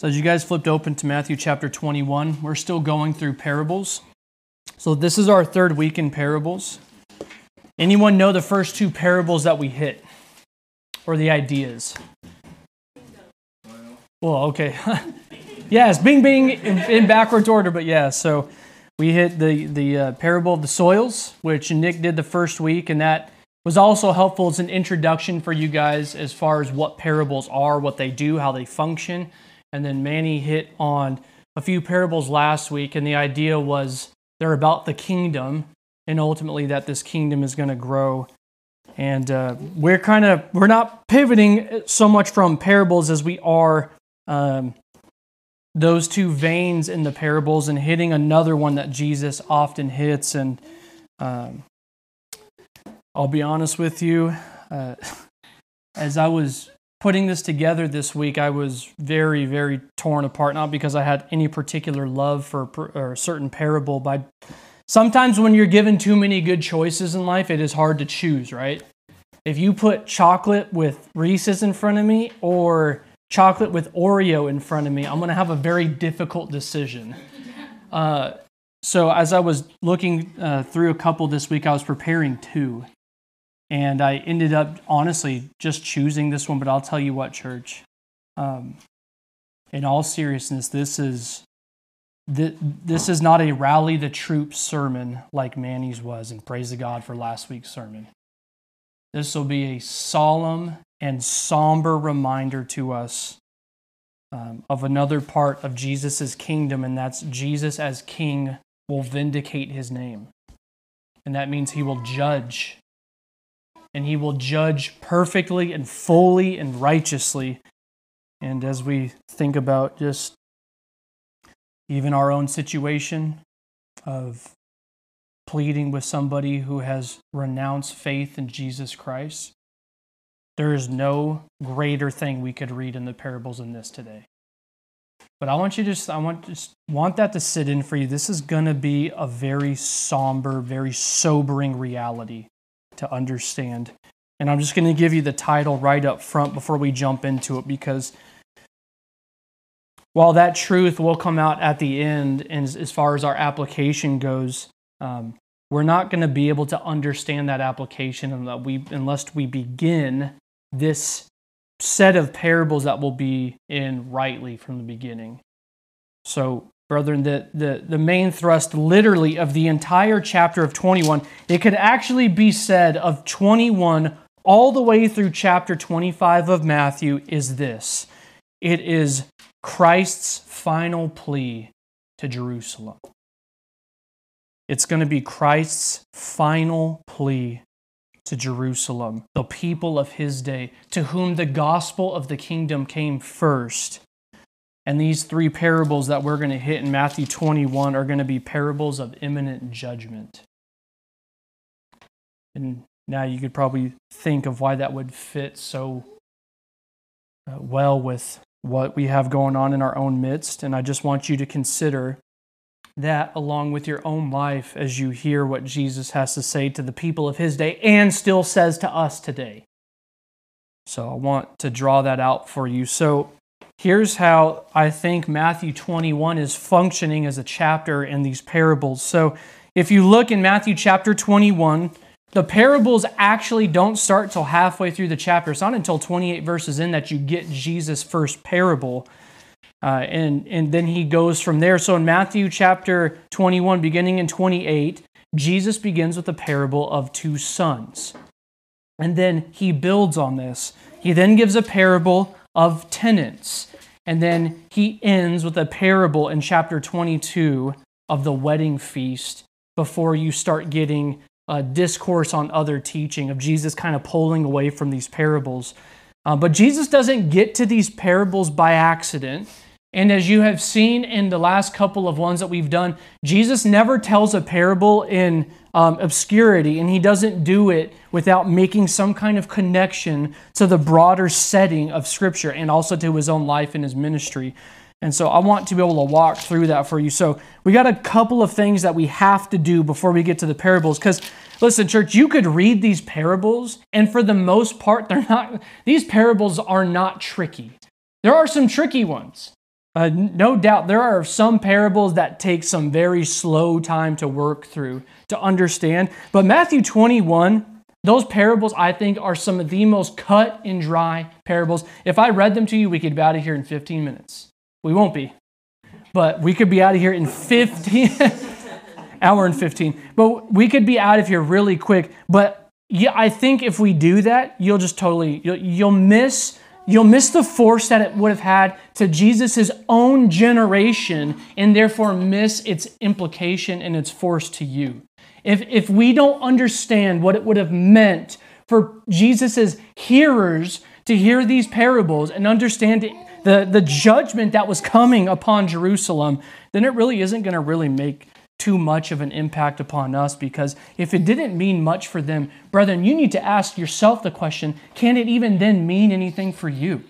So, as you guys flipped open to Matthew chapter 21, we're still going through parables. So, this is our third week in parables. Anyone know the first two parables that we hit? Or the ideas? Well, okay. yes, bing bing in, in, backwards order, but yeah, so we hit the, the uh, parable of the soils, which Nick did the first week, and that was also helpful as an introduction for you guys as far as what parables are, what they do, how they function. And then Manny hit on a few parables last week, and the idea was they're about the kingdom, and ultimately that this kingdom is going to grow. And uh, we're kind of we're not pivoting so much from parables as we are um, those two veins in the parables, and hitting another one that Jesus often hits. And um, I'll be honest with you, uh, as I was putting this together this week, I was very, very torn apart. Not because I had any particular love for a certain parable, but sometimes when you're given too many good choices in life, it is hard to choose, right? If you put chocolate with Reese's in front of me or chocolate with Oreo in front of me, I'm going to have a very difficult decision. Uh, so, as I was looking uh, through a couple this week, I was preparing two. And I ended up honestly just choosing this one, but I'll tell you what, church. Um, in all seriousness, this is this is not a rally the troops sermon like Manny's was, and praise the God for last week's sermon. This will be a solemn and somber reminder to us um, of another part of Jesus' kingdom, and that's Jesus as king will vindicate his name. And that means he will judge and he will judge perfectly and fully and righteously. And as we think about just even our own situation of pleading with somebody who has renounced faith in Jesus Christ, there is no greater thing we could read in the parables than this today. But I want you to just I want just want that to sit in for you. This is going to be a very somber, very sobering reality to understand. And I'm just going to give you the title right up front before we jump into it because while that truth will come out at the end, and as far as our application goes, um, we're not going to be able to understand that application unless we begin this set of parables that will be in rightly from the beginning. So Brethren, the, the, the main thrust literally of the entire chapter of 21, it could actually be said of 21 all the way through chapter 25 of Matthew is this it is Christ's final plea to Jerusalem. It's going to be Christ's final plea to Jerusalem, the people of his day, to whom the gospel of the kingdom came first. And these three parables that we're going to hit in Matthew 21 are going to be parables of imminent judgment. And now you could probably think of why that would fit so uh, well with what we have going on in our own midst. And I just want you to consider that along with your own life as you hear what Jesus has to say to the people of his day and still says to us today. So I want to draw that out for you. So here's how I think Matthew 21 is functioning as a chapter in these parables. So if you look in Matthew chapter 21, the parables actually don't start till halfway through the chapter. It's not until 28 verses in that you get Jesus' first parable. Uh, and, and then he goes from there. So in Matthew chapter 21, beginning in 28, Jesus begins with the parable of two sons. And then he builds on this. He then gives a parable of tenants. And then he ends with a parable in chapter 22 of the wedding feast before you start getting a discourse on other teaching of Jesus kind of pulling away from these parables. Uh, but Jesus doesn't get to these parables by accident. And as you have seen in the last couple of ones that we've done, Jesus never tells a parable in um, obscurity, and he doesn't do it without making some kind of connection to the broader setting of Scripture and also to his own life and his ministry. And so I want to be able to walk through that for you. So we got a couple of things that we have to do before we get to the parables. Because listen, church, you could read these parables, and for the most part, they're not, these parables are not tricky. There are some tricky ones. Uh, no doubt there are some parables that take some very slow time to work through, to understand. But Matthew 21, those parables, I think, are some of the most cut and dry parables. If I read them to you, we could be out of here in 15 minutes. We won't be, but we could be out of here in 15, hour and 15. But we could be out of here really quick. But yeah, I think if we do that, you'll just totally, you'll, you'll miss you'll miss the force that it would have had to Jesus' own generation and therefore miss its implication and its force to you. If, if we don't understand what it would have meant for Jesus' hearers to hear these parables and understand the, the judgment that was coming upon Jerusalem, then it really isn't going to really make too much of an impact upon us because if it didn't mean much for them, brethren, you need to ask yourself the question can it even then mean anything for you?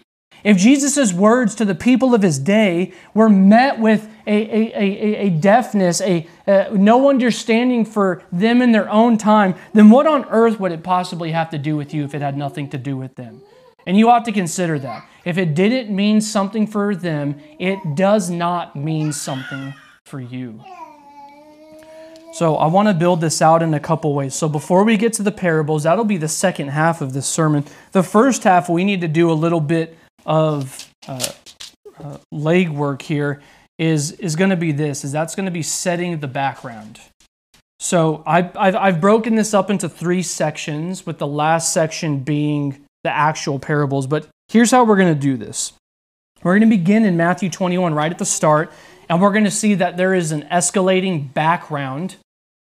If Jesus' words to the people of his day were met with a, a, a, a deafness, a, a no understanding for them in their own time, then what on earth would it possibly have to do with you if it had nothing to do with them? And you ought to consider that. If it didn't mean something for them, it does not mean something for you. So I want to build this out in a couple ways. So before we get to the parables, that'll be the second half of this sermon. The first half, we need to do a little bit of uh, uh, legwork here. Is is going to be this? Is that's going to be setting the background. So I, I've, I've broken this up into three sections, with the last section being the actual parables. But here's how we're going to do this. We're going to begin in Matthew 21 right at the start and we're going to see that there is an escalating background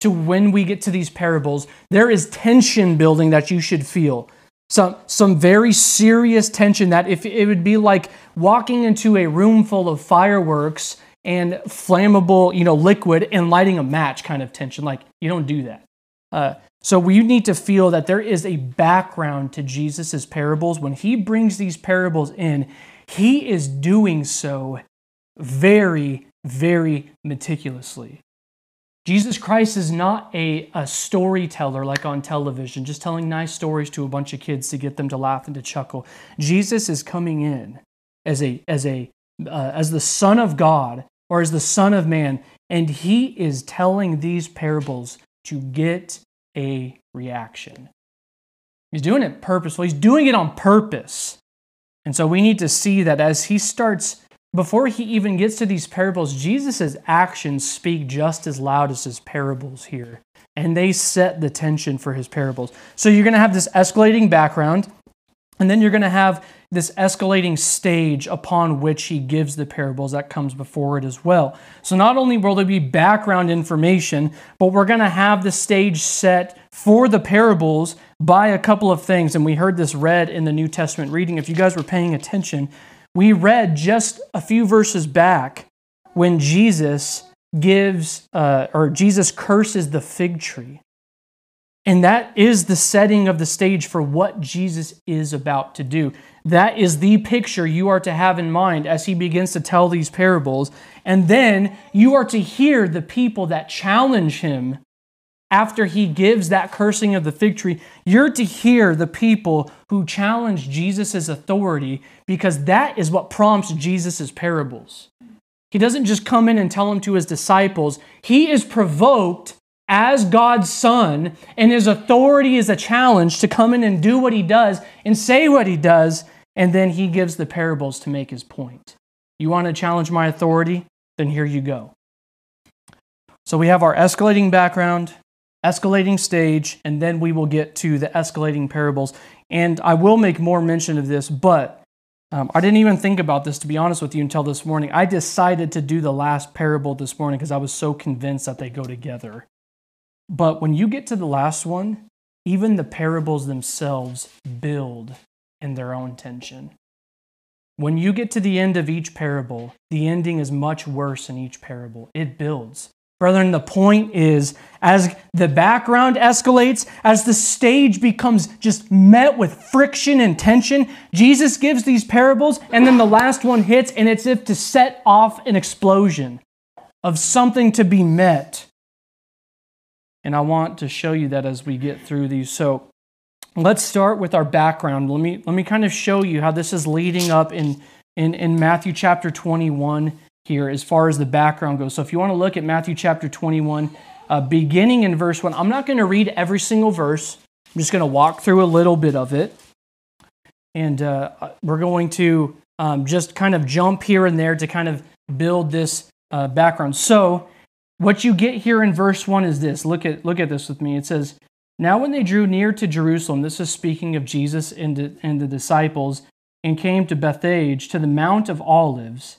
to when we get to these parables. There is tension building that you should feel. Some, some very serious tension that if it would be like walking into a room full of fireworks and flammable, you know, liquid and lighting a match kind of tension. Like you don't do that. Uh, so we need to feel that there is a background to Jesus' parables. When he brings these parables in, he is doing so very, very meticulously. Jesus Christ is not a, a storyteller like on television, just telling nice stories to a bunch of kids to get them to laugh and to chuckle. Jesus is coming in as a as a uh, as the Son of God or as the Son of Man, and he is telling these parables to get a reaction. He's doing it purposefully. He's doing it on purpose. And so we need to see that as he starts before he even gets to these parables, Jesus' actions speak just as loud as his parables here. And they set the tension for his parables. So you're going to have this escalating background, and then you're going to have this escalating stage upon which he gives the parables that comes before it as well. So not only will there be background information, but we're going to have the stage set for the parables by a couple of things. And we heard this read in the New Testament reading. If you guys were paying attention, we read just a few verses back when Jesus gives, uh, or Jesus curses the fig tree. And that is the setting of the stage for what Jesus is about to do. That is the picture you are to have in mind as he begins to tell these parables. And then you are to hear the people that challenge him after he gives that cursing of the fig tree, you're to hear the people who challenge Jesus' authority because that is what prompts Jesus' parables. He doesn't just come in and tell them to his disciples, he is provoked as God's son, and his authority is a challenge to come in and do what he does and say what he does, and then he gives the parables to make his point. You want to challenge my authority? Then here you go. So we have our escalating background, escalating stage, and then we will get to the escalating parables. And I will make more mention of this, but um, I didn't even think about this, to be honest with you, until this morning. I decided to do the last parable this morning because I was so convinced that they go together. But when you get to the last one, even the parables themselves build in their own tension. When you get to the end of each parable, the ending is much worse in each parable. It builds. Brethren, the point is as the background escalates, as the stage becomes just met with friction and tension, Jesus gives these parables, and then the last one hits, and it's if to set off an explosion of something to be met. And I want to show you that as we get through these. So let's start with our background. Let me, let me kind of show you how this is leading up in, in, in Matthew chapter 21 here as far as the background goes. So if you want to look at Matthew chapter 21, uh, beginning in verse 1, I'm not going to read every single verse. I'm just going to walk through a little bit of it. And uh, we're going to um, just kind of jump here and there to kind of build this uh, background. So, what you get here in verse 1 is this. Look at, look at this with me. It says, Now when they drew near to Jerusalem, this is speaking of Jesus and the, and the disciples, and came to Bethphage, to the Mount of Olives,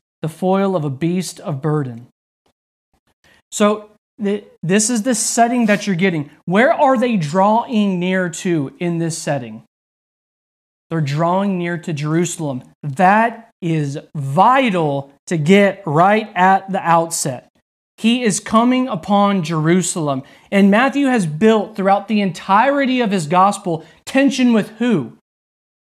the foil of a beast of burden. So, this is the setting that you're getting. Where are they drawing near to in this setting? They're drawing near to Jerusalem. That is vital to get right at the outset. He is coming upon Jerusalem. And Matthew has built throughout the entirety of his gospel tension with who?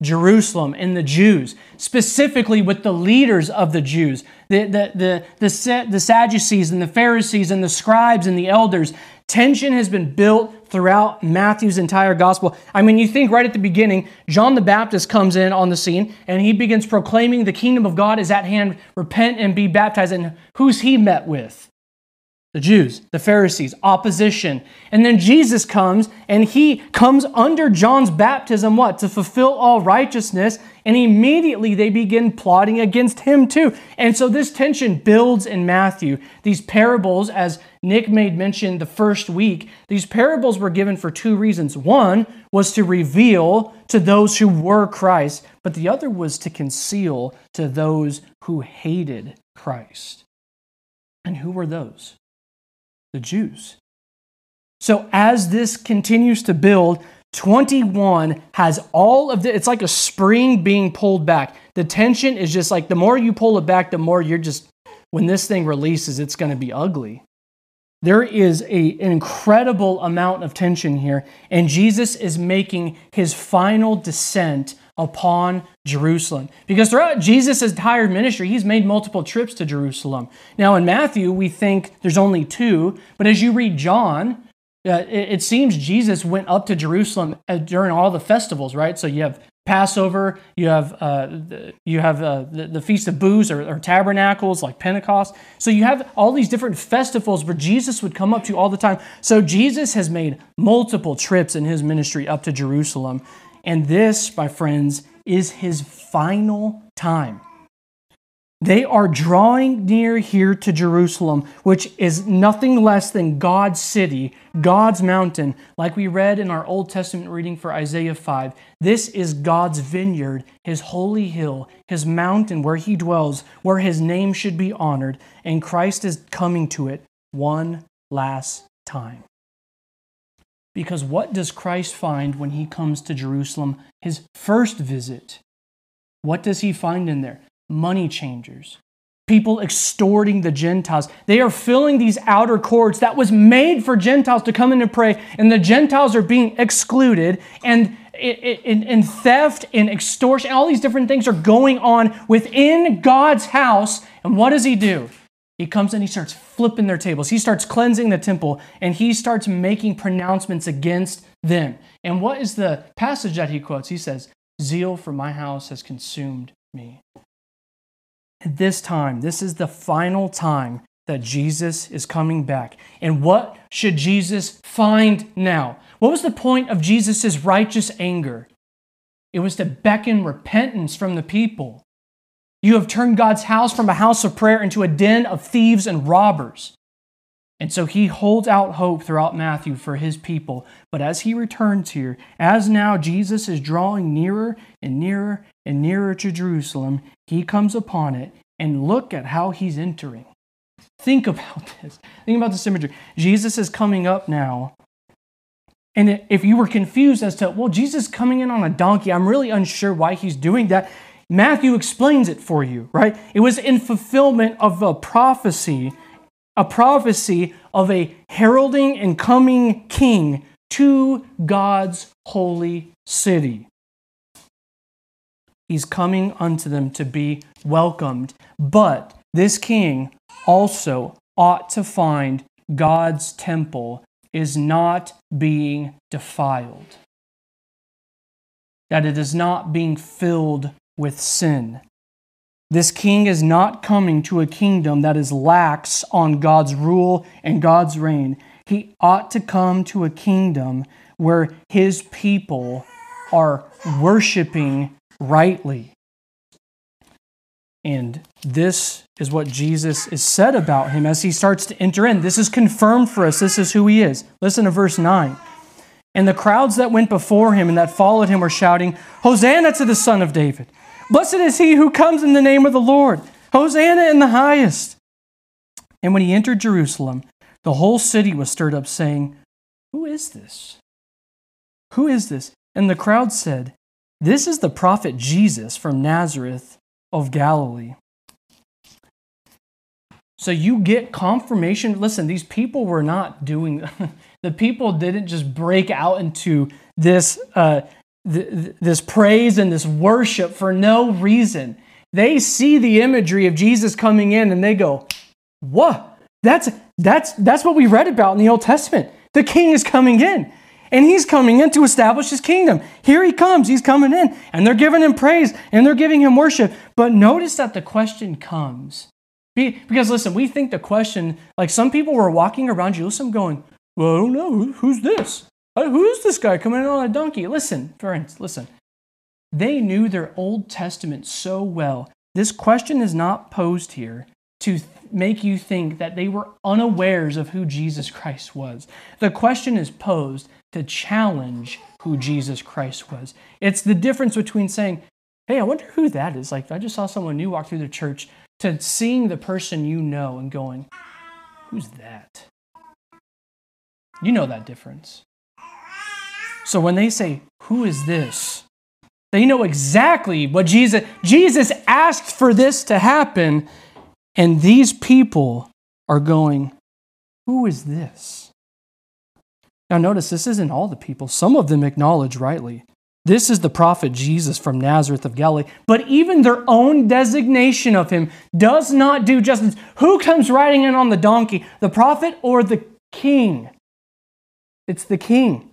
Jerusalem and the Jews, specifically with the leaders of the Jews, the, the, the, the, the Sadducees and the Pharisees and the scribes and the elders. Tension has been built throughout Matthew's entire gospel. I mean, you think right at the beginning, John the Baptist comes in on the scene and he begins proclaiming the kingdom of God is at hand, repent and be baptized. And who's he met with? The Jews, the Pharisees, opposition. And then Jesus comes and he comes under John's baptism, what? To fulfill all righteousness. And immediately they begin plotting against him too. And so this tension builds in Matthew. These parables, as Nick made mention the first week, these parables were given for two reasons. One was to reveal to those who were Christ, but the other was to conceal to those who hated Christ. And who were those? The Jews. So as this continues to build, 21 has all of the, it's like a spring being pulled back. The tension is just like the more you pull it back, the more you're just, when this thing releases, it's going to be ugly. There is a, an incredible amount of tension here, and Jesus is making his final descent upon Jerusalem. Because throughout Jesus' entire ministry, he's made multiple trips to Jerusalem. Now, in Matthew, we think there's only two, but as you read John, uh, it, it, seems Jesus went up to Jerusalem uh, during all the festivals, right? So you have Passover, you have uh, you have uh, the, the, Feast of Booths or, or, Tabernacles like Pentecost. So you have all these different festivals where Jesus would come up to all the time. So Jesus has made multiple trips in his ministry up to Jerusalem. And this, my friends, is his final time. They are drawing near here to Jerusalem, which is nothing less than God's city, God's mountain. Like we read in our Old Testament reading for Isaiah 5, this is God's vineyard, his holy hill, his mountain where he dwells, where his name should be honored, and Christ is coming to it one last time. Because what does Christ find when he comes to Jerusalem? His first visit. What does he find in there? Money changers, people extorting the Gentiles. They are filling these outer courts that was made for Gentiles to come in and pray, and the Gentiles are being excluded, and in, theft and extortion, all these different things are going on within God's house. And what does he do? He comes and he starts flipping their tables. He starts cleansing the temple and he starts making pronouncements against them. And what is the passage that he quotes? He says, Zeal for my house has consumed me. At this time, this is the final time that Jesus is coming back. And what should Jesus find now? What was the point of Jesus' righteous anger? It was to beckon repentance from the people. You have turned God's house from a house of prayer into a den of thieves and robbers. And so he holds out hope throughout Matthew for his people. But as he returns here, as now Jesus is drawing nearer and nearer and nearer to Jerusalem, he comes upon it. And look at how he's entering. Think about this. Think about this imagery. Jesus is coming up now. And if you were confused as to, well, Jesus coming in on a donkey, I'm really unsure why he's doing that. Matthew explains it for you, right? It was in fulfillment of a prophecy, a prophecy of a heralding and coming king to God's holy city. He's coming unto them to be welcomed. But this king also ought to find God's temple is not being defiled, that it is not being filled with sin. This king is not coming to a kingdom that is lax on God's rule and God's reign. He ought to come to a kingdom where his people are worshiping rightly. And this is what Jesus is said about him as he starts to enter in. This is confirmed for us. This is who he is. Listen to verse 9. And the crowds that went before him and that followed him were shouting, Hosanna to the Son of David. Blessed is he who comes in the name of the Lord. Hosanna in the highest. And when he entered Jerusalem, the whole city was stirred up, saying, Who is this? Who is this? And the crowd said, This is the prophet Jesus from Nazareth of Galilee. So you get confirmation. Listen, these people were not doing, the people didn't just break out into this, uh, th- this praise and this worship for no reason. They see the imagery of Jesus coming in and they go, What? That's, that's, that's what we read about in the Old Testament. The king is coming in. And he's coming in to establish his kingdom. Here he comes. He's coming in. And they're giving him praise and they're giving him worship. But notice that the question comes. Because listen, we think the question, like some people were walking around Jerusalem going, Well, I don't know. Who's this? Uh, Who's this guy coming in on a donkey? Listen, friends, listen. They knew their Old Testament so well. This question is not posed here to make you think that they were unawares of who Jesus Christ was. The question is posed to challenge who Jesus Christ was. It's the difference between saying, hey, I wonder who that is. Like, I just saw someone new walk through the church, to seeing the person you know and going, who's that? You know that difference. So when they say, who is this? They know exactly what Jesus Jesus asked for this to happen and these people are going, who is this? Now, notice this isn't all the people. Some of them acknowledge rightly. This is the prophet Jesus from Nazareth of Galilee. But even their own designation of him does not do justice. Who comes riding in on the donkey, the prophet or the king? It's the king.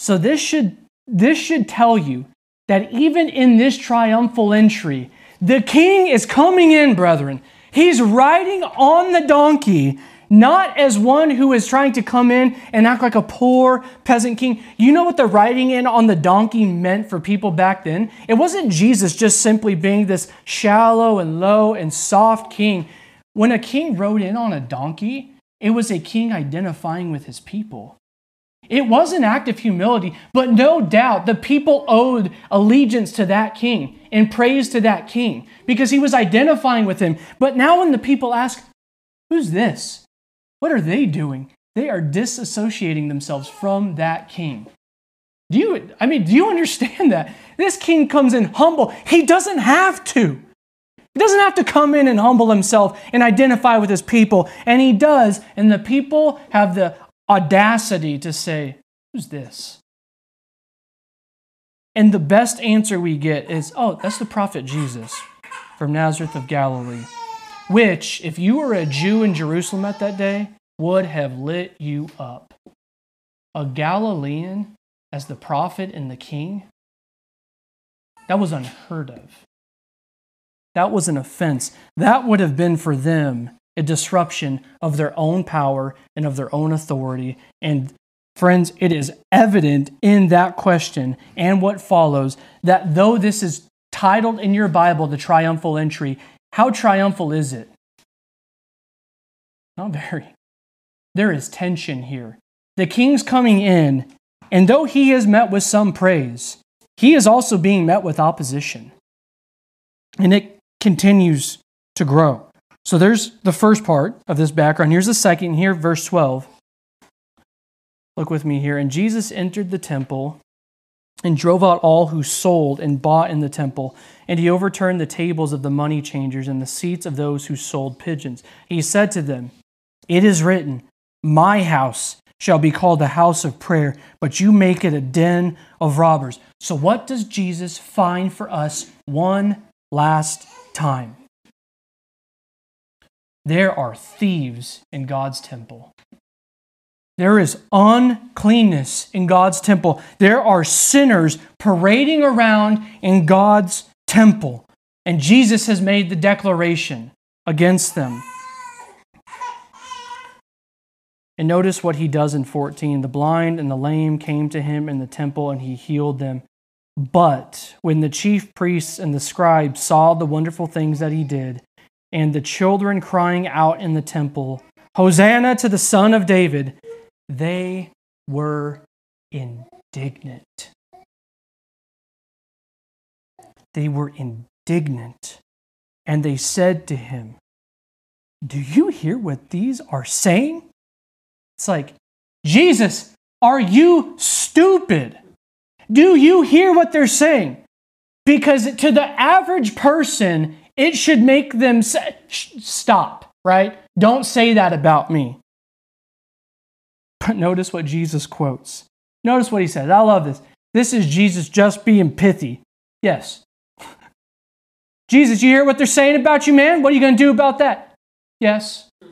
So this should, this should tell you that even in this triumphal entry, the king is coming in, brethren. He's riding on the donkey not as one who is trying to come in and act like a poor peasant king. You know what the riding in on the donkey meant for people back then? It wasn't Jesus just simply being this shallow and low and soft king. When a king rode in on a donkey, it was a king identifying with his people. It was an act of humility, but no doubt the people owed allegiance to that king and praise to that king because he was identifying with him. But now, when the people ask, Who's this? What are they doing? They are disassociating themselves from that king. Do you, I mean, do you understand that? This king comes in humble. He doesn't have to. He doesn't have to come in and humble himself and identify with his people. And he does. And the people have the audacity to say, Who's this? And the best answer we get is, Oh, that's the prophet Jesus from Nazareth of Galilee which, if you were a Jew in Jerusalem at that day, would have lit you up. A Galilean as the prophet and the king? That was unheard of. That was an offense. That would have been for them a disruption of their own power and of their own authority. And friends, it is evident in that question and what follows that though this is titled in your Bible the triumphal entry, how triumphal is it? Not very. There is tension here. The king's coming in, and though he is met with some praise, he is also being met with opposition. And it continues to grow. So there's the first part of this background. Here's the second, here, verse 12. Look with me here. And Jesus entered the temple and drove out all who sold and bought in the temple. And he overturned the tables of the money changers and the seats of those who sold pigeons. He said to them, It is written, My house shall be called a house of prayer, but you make it a den of robbers. So, what does Jesus find for us one last time? There are thieves in God's temple. There is uncleanness in God's temple. There are sinners parading around in God's temple. And Jesus has made the declaration against them. And notice what he does in 14. The blind and the lame came to him in the temple, and he healed them. But when the chief priests and the scribes saw the wonderful things that he did, and the children crying out in the temple, Hosanna to the Son of David, they were indignant. They were indignant. And they said to him, Do you hear what these are saying? It's like, Jesus, are you stupid? Do you hear what they're saying? Because to the average person, it should make them say, stop, right? Don't say that about me. But notice what Jesus quotes. Notice what he says. I love this. This is Jesus just being pithy. Yes. Jesus, you hear what they're saying about you, man? What are you going to do about that? Yes. He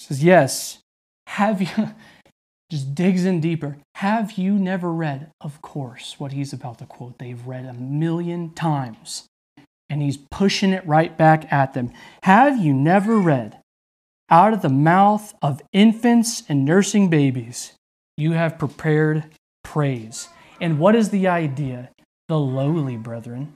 says, Yes. Have you, just digs in deeper. Have you never read? Of course, what he's about to quote, they've read a million times. And he's pushing it right back at them. Have you never read? Out of the mouth of infants and nursing babies, you have prepared praise. And what is the idea? The lowly, brethren.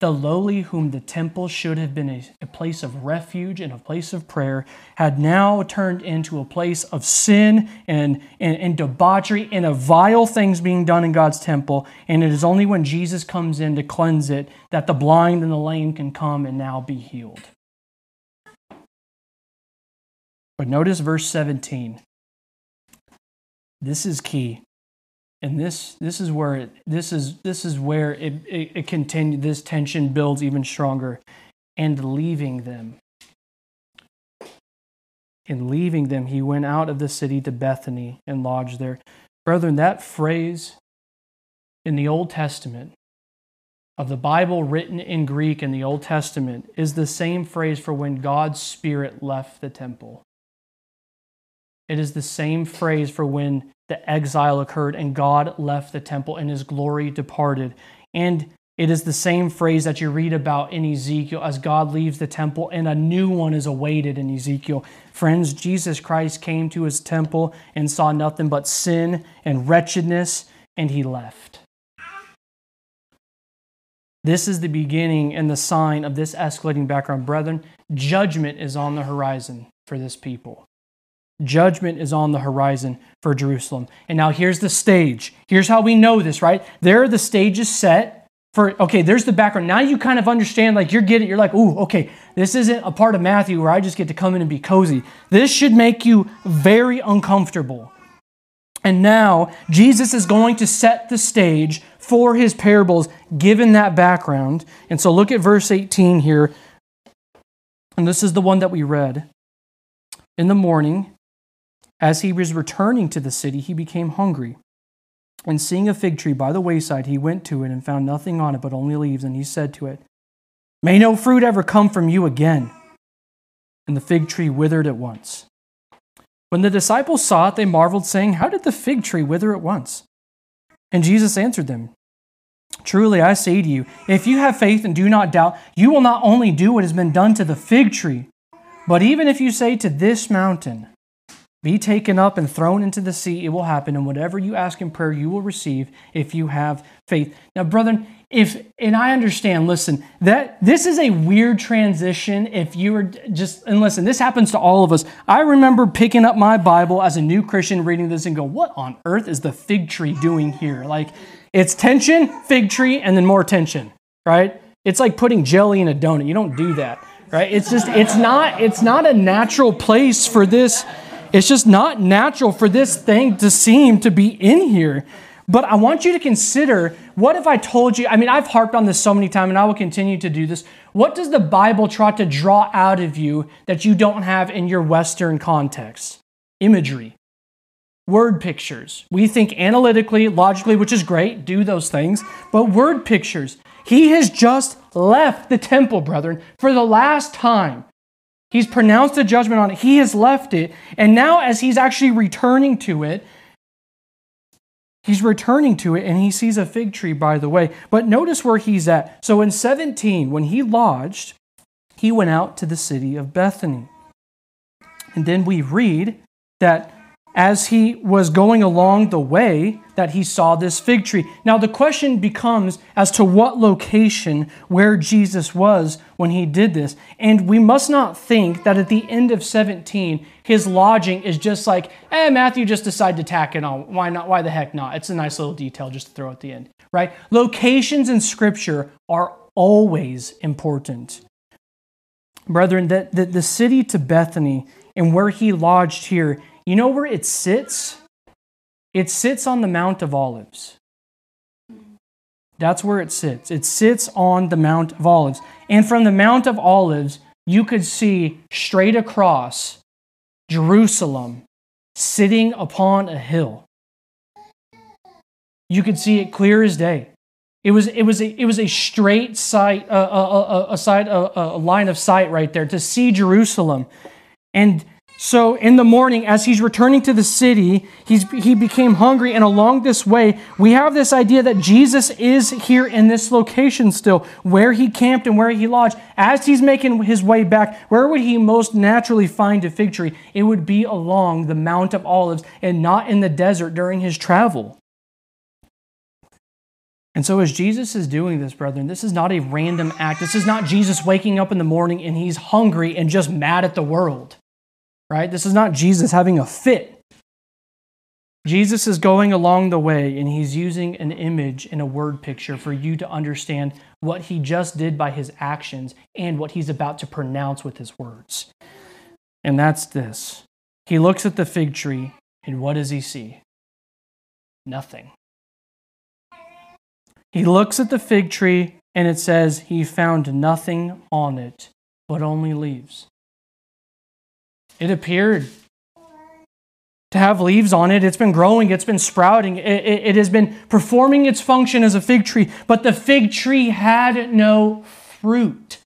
The lowly, whom the temple should have been a, a, place of refuge and a place of prayer, had now turned into a place of sin and, and, and, debauchery and of vile things being done in God's temple. And it is only when Jesus comes in to cleanse it that the blind and the lame can come and now be healed. But notice verse 17. This is key. And this this is where it, this is this is where it, it, it this tension builds even stronger. And leaving them. In leaving them, he went out of the city to Bethany and lodged there. Brethren, that phrase in the Old Testament of the Bible written in Greek in the Old Testament is the same phrase for when God's Spirit left the temple. It is the same phrase for when the exile occurred and God left the temple and his glory departed. And it is the same phrase that you read about in Ezekiel as God leaves the temple and a new one is awaited in Ezekiel. Friends, Jesus Christ came to his temple and saw nothing but sin and wretchedness, and he left. This is the beginning and the sign of this escalating background. Brethren, judgment is on the horizon for this people. Judgment is on the horizon for Jerusalem. And now here's the stage. Here's how we know this, right? There are the stages set for, okay, there's the background. Now you kind of understand, like you're getting, you're like, ooh, okay, this isn't a part of Matthew where I just get to come in and be cozy. This should make you very uncomfortable. And now Jesus is going to set the stage for his parables given that background. And so look at verse 18 here. And this is the one that we read. In the morning, as he was returning to the city, he became hungry. And seeing a fig tree by the wayside, he went to it and found nothing on it but only leaves. And he said to it, May no fruit ever come from you again. And the fig tree withered at once. When the disciples saw it, they marveled, saying, How did the fig tree wither at once? And Jesus answered them, Truly I say to you, if you have faith and do not doubt, you will not only do what has been done to the fig tree, but even if you say to this mountain, be taken up and thrown into the sea, it will happen. And whatever you ask in prayer, you will receive if you have faith. Now, brethren, if, and I understand, listen, that this is a weird transition if you were just, and listen, this happens to all of us. I remember picking up my Bible as a new Christian, reading this and go, what on earth is the fig tree doing here? Like, it's tension, fig tree, and then more tension, right? It's like putting jelly in a donut. You don't do that, right? It's just, it's not, it's not a natural place for this it's just not natural for this thing to seem to be in here. But I want you to consider what if I told you? I mean, I've harped on this so many times and I will continue to do this. What does the Bible try to draw out of you that you don't have in your Western context? Imagery, word pictures. We think analytically, logically, which is great, do those things, but word pictures. He has just left the temple, brethren, for the last time. He's pronounced a judgment on it. He has left it. And now, as he's actually returning to it, He's returning to it and he sees a fig tree by the way. But notice where he's at. So in 17, when he lodged, he went out to the city of Bethany. And then we read that as he was going along the way that he saw this fig tree. Now the question becomes as to what location where Jesus was when he did this. And we must not think that at the end of 17 his lodging is just like, eh, Matthew just decided to tack it on. Why not? Why the heck not? It's a nice little detail just to throw at the end, right? Locations in scripture are always important. Brethren, that the, the city to Bethany and where he lodged here you know where it sits? It sits on the Mount of Olives. That's where it sits. It sits on the Mount of Olives. And from the Mount of Olives, you could see straight across Jerusalem sitting upon a hill. You could see it clear as day. It was, it was, a, it was a straight sight, uh, uh, uh, a, a, a, sight, a, a line of sight right there to see Jerusalem. And so in the morning, as he's returning to the city, he's, he became hungry. And along this way, we have this idea that Jesus is here in this location still, where he camped and where he lodged. As he's making his way back, where would he most naturally find a fig tree? It would be along the Mount of Olives and not in the desert during his travel. And so, as Jesus is doing this, brethren, this is not a random act. This is not Jesus waking up in the morning and he's hungry and just mad at the world right? This is not Jesus having a fit. Jesus is going along the way and he's using an image and a word picture for you to understand what he just did by his actions and what he's about to pronounce with his words. And that's this. He looks at the fig tree and what does he see? Nothing. He looks at the fig tree and it says he found nothing on it but only leaves. It appeared to have leaves on it. It's been growing, it's been sprouting, it, it, it, has been performing its function as a fig tree, but the fig tree had no fruit.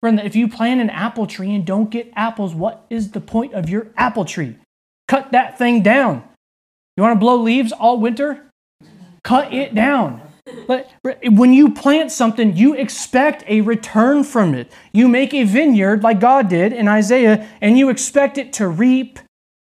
Friend, if you plant an apple tree and don't get apples, what is the point of your apple tree? Cut that thing down. You want to blow leaves all winter? Cut it down. But when you plant something, you expect a return from it. You make a vineyard like God did in Isaiah, and you expect it to reap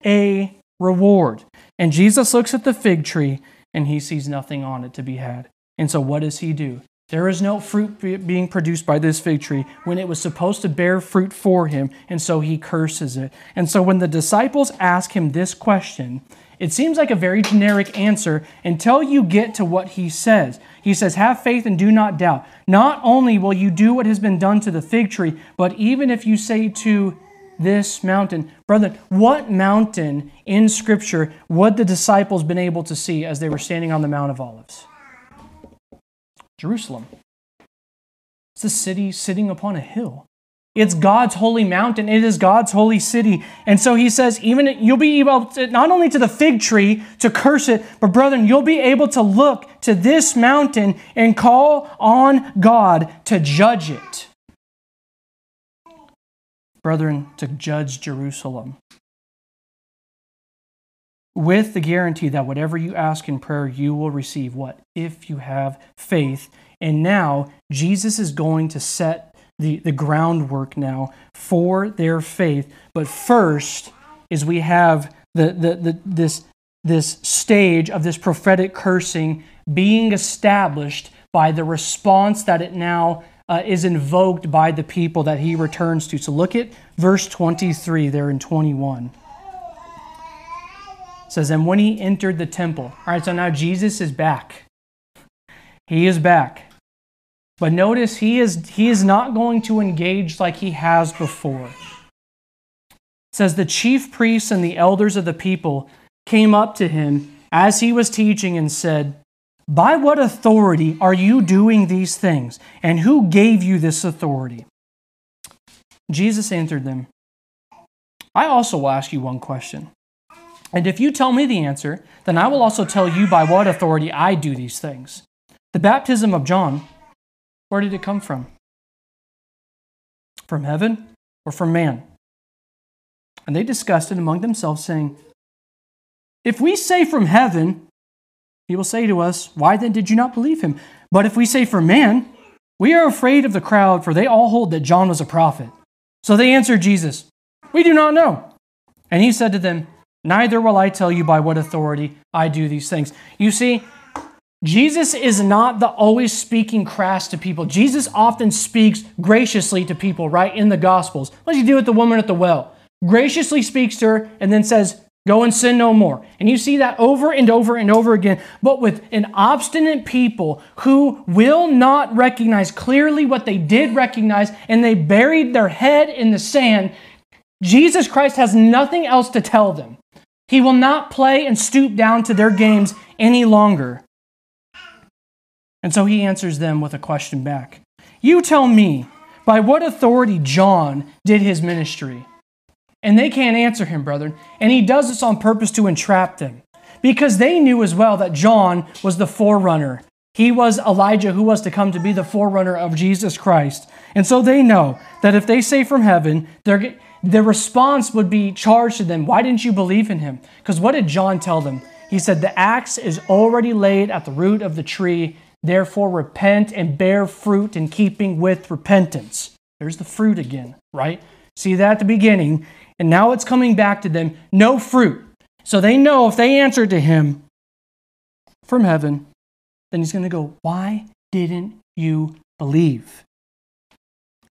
a reward. And Jesus looks at the fig tree and he sees nothing on it to be had. And so, what does he do? There is no fruit being produced by this fig tree when it was supposed to bear fruit for him, and so he curses it. And so, when the disciples ask him this question, it seems like a very generic answer until you get to what he says. He says, Have faith and do not doubt. Not only will you do what has been done to the fig tree, but even if you say to this mountain, brother, what mountain in Scripture would the disciples been able to see as they were standing on the Mount of Olives? Jerusalem. It's a city sitting upon a hill. It's God's holy mountain. It is God's holy city. And so he says, even you'll be able to, not only to the fig tree to curse it, but brethren, you'll be able to look to this mountain and call on God to judge it. Brethren, to judge Jerusalem. With the guarantee that whatever you ask in prayer, you will receive what? If you have faith. And now Jesus is going to set the, the groundwork now for their faith. But first is we have the, the, the, this, this stage of this prophetic cursing being established by the response that it now uh, is invoked by the people that he returns to. So look at verse 23 there in 21. It says, And when he entered the temple, all right, so now Jesus is back. He is back. But notice he is, he is not going to engage like he has before. It says, The chief priests and the elders of the people came up to him as he was teaching and said, By what authority are you doing these things? And who gave you this authority? Jesus answered them, I also will ask you one question. And if you tell me the answer, then I will also tell you by what authority I do these things. The baptism of John, where did it come from? From heaven or from man? And they discussed it among themselves, saying, If we say from heaven, he will say to us, Why then did you not believe him? But if we say from man, we are afraid of the crowd, for they all hold that John was a prophet. So they answered Jesus, We do not know. And he said to them, Neither will I tell you by what authority I do these things. You see, Jesus is not the always speaking crass to people. Jesus often speaks graciously to people, right, in the Gospels. What does he do with the woman at the well? Graciously speaks to her and then says, Go and sin no more. And you see that over and over and over again. But with an obstinate people who will not recognize clearly what they did recognize and they buried their head in the sand, Jesus Christ has nothing else to tell them. He will not play and stoop down to their games any longer. And so he answers them with a question back You tell me, by what authority John did his ministry? And they can't answer him, brethren. And he does this on purpose to entrap them because they knew as well that John was the forerunner. He was Elijah who was to come to be the forerunner of Jesus Christ. And so they know that if they say from heaven, their response would be charged to them. Why didn't you believe in him? Because what did John tell them? He said, The axe is already laid at the root of the tree, Therefore, repent and bear fruit in keeping with repentance. There's the fruit again, right? See that at the beginning. And now it's coming back to them no fruit. So they know if they answer to him from heaven, then he's going to go, Why didn't you believe?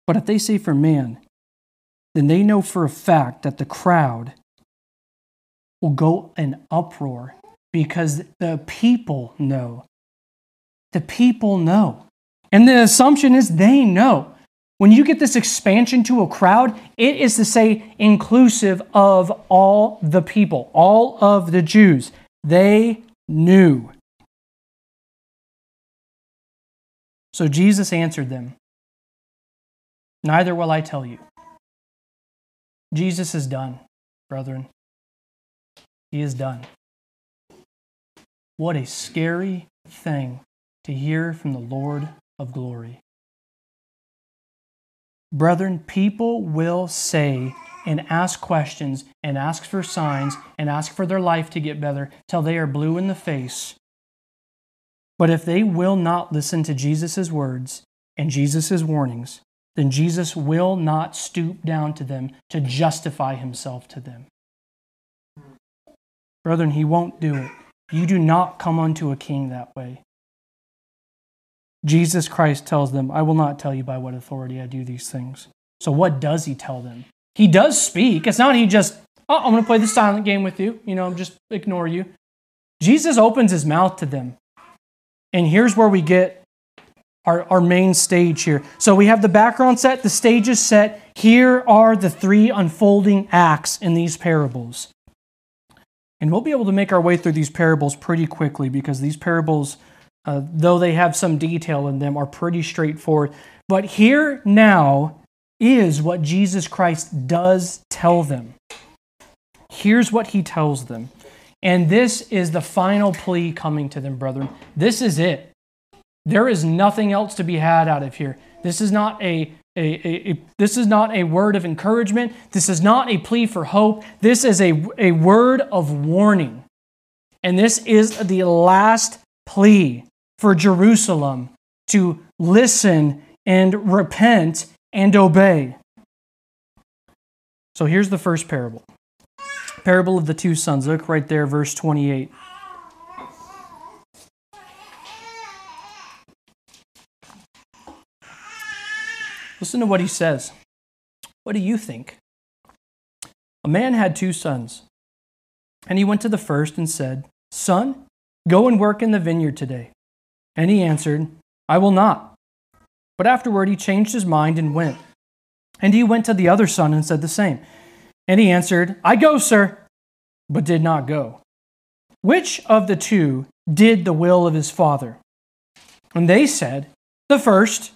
But if they say from man, then they know for a fact that the crowd will go in uproar because the people know the people know. And the assumption is they know. When you get this expansion to a crowd, it is to say inclusive of all the people, all of the Jews. They knew. So Jesus answered them Neither will I tell you. Jesus is done, brethren. He is done. What a scary thing to hear from the Lord of glory. Brethren, people will say and ask questions and ask for signs and ask for their life to get better till they are blue in the face. But if they will not listen to Jesus' words and Jesus' warnings, then Jesus will not stoop down to them to justify himself to them. Brethren, he won't do it. You do not come unto a king that way. Jesus Christ tells them, I will not tell you by what authority I do these things. So, what does he tell them? He does speak. It's not he just, oh, I'm going to play the silent game with you, you know, just ignore you. Jesus opens his mouth to them. And here's where we get our, our main stage here. So, we have the background set, the stage is set. Here are the three unfolding acts in these parables. And we'll be able to make our way through these parables pretty quickly because these parables uh, though they have some detail in them, are pretty straightforward. But here now is what Jesus Christ does tell them. Here's what he tells them. And this is the final plea coming to them, brethren. This is it. There is nothing else to be had out of here. This is not a, a, a, a, this is not a word of encouragement. This is not a plea for hope. This is a, a word of warning. And this is the last plea for Jerusalem to listen and repent and obey. So here's the first parable parable of the two sons. Look right there, verse 28. Listen to what he says. What do you think? A man had two sons, and he went to the first and said, Son, go and work in the vineyard today. And he answered, I will not. But afterward he changed his mind and went. And he went to the other son and said the same. And he answered, I go, sir, but did not go. Which of the two did the will of his father? And they said, The first.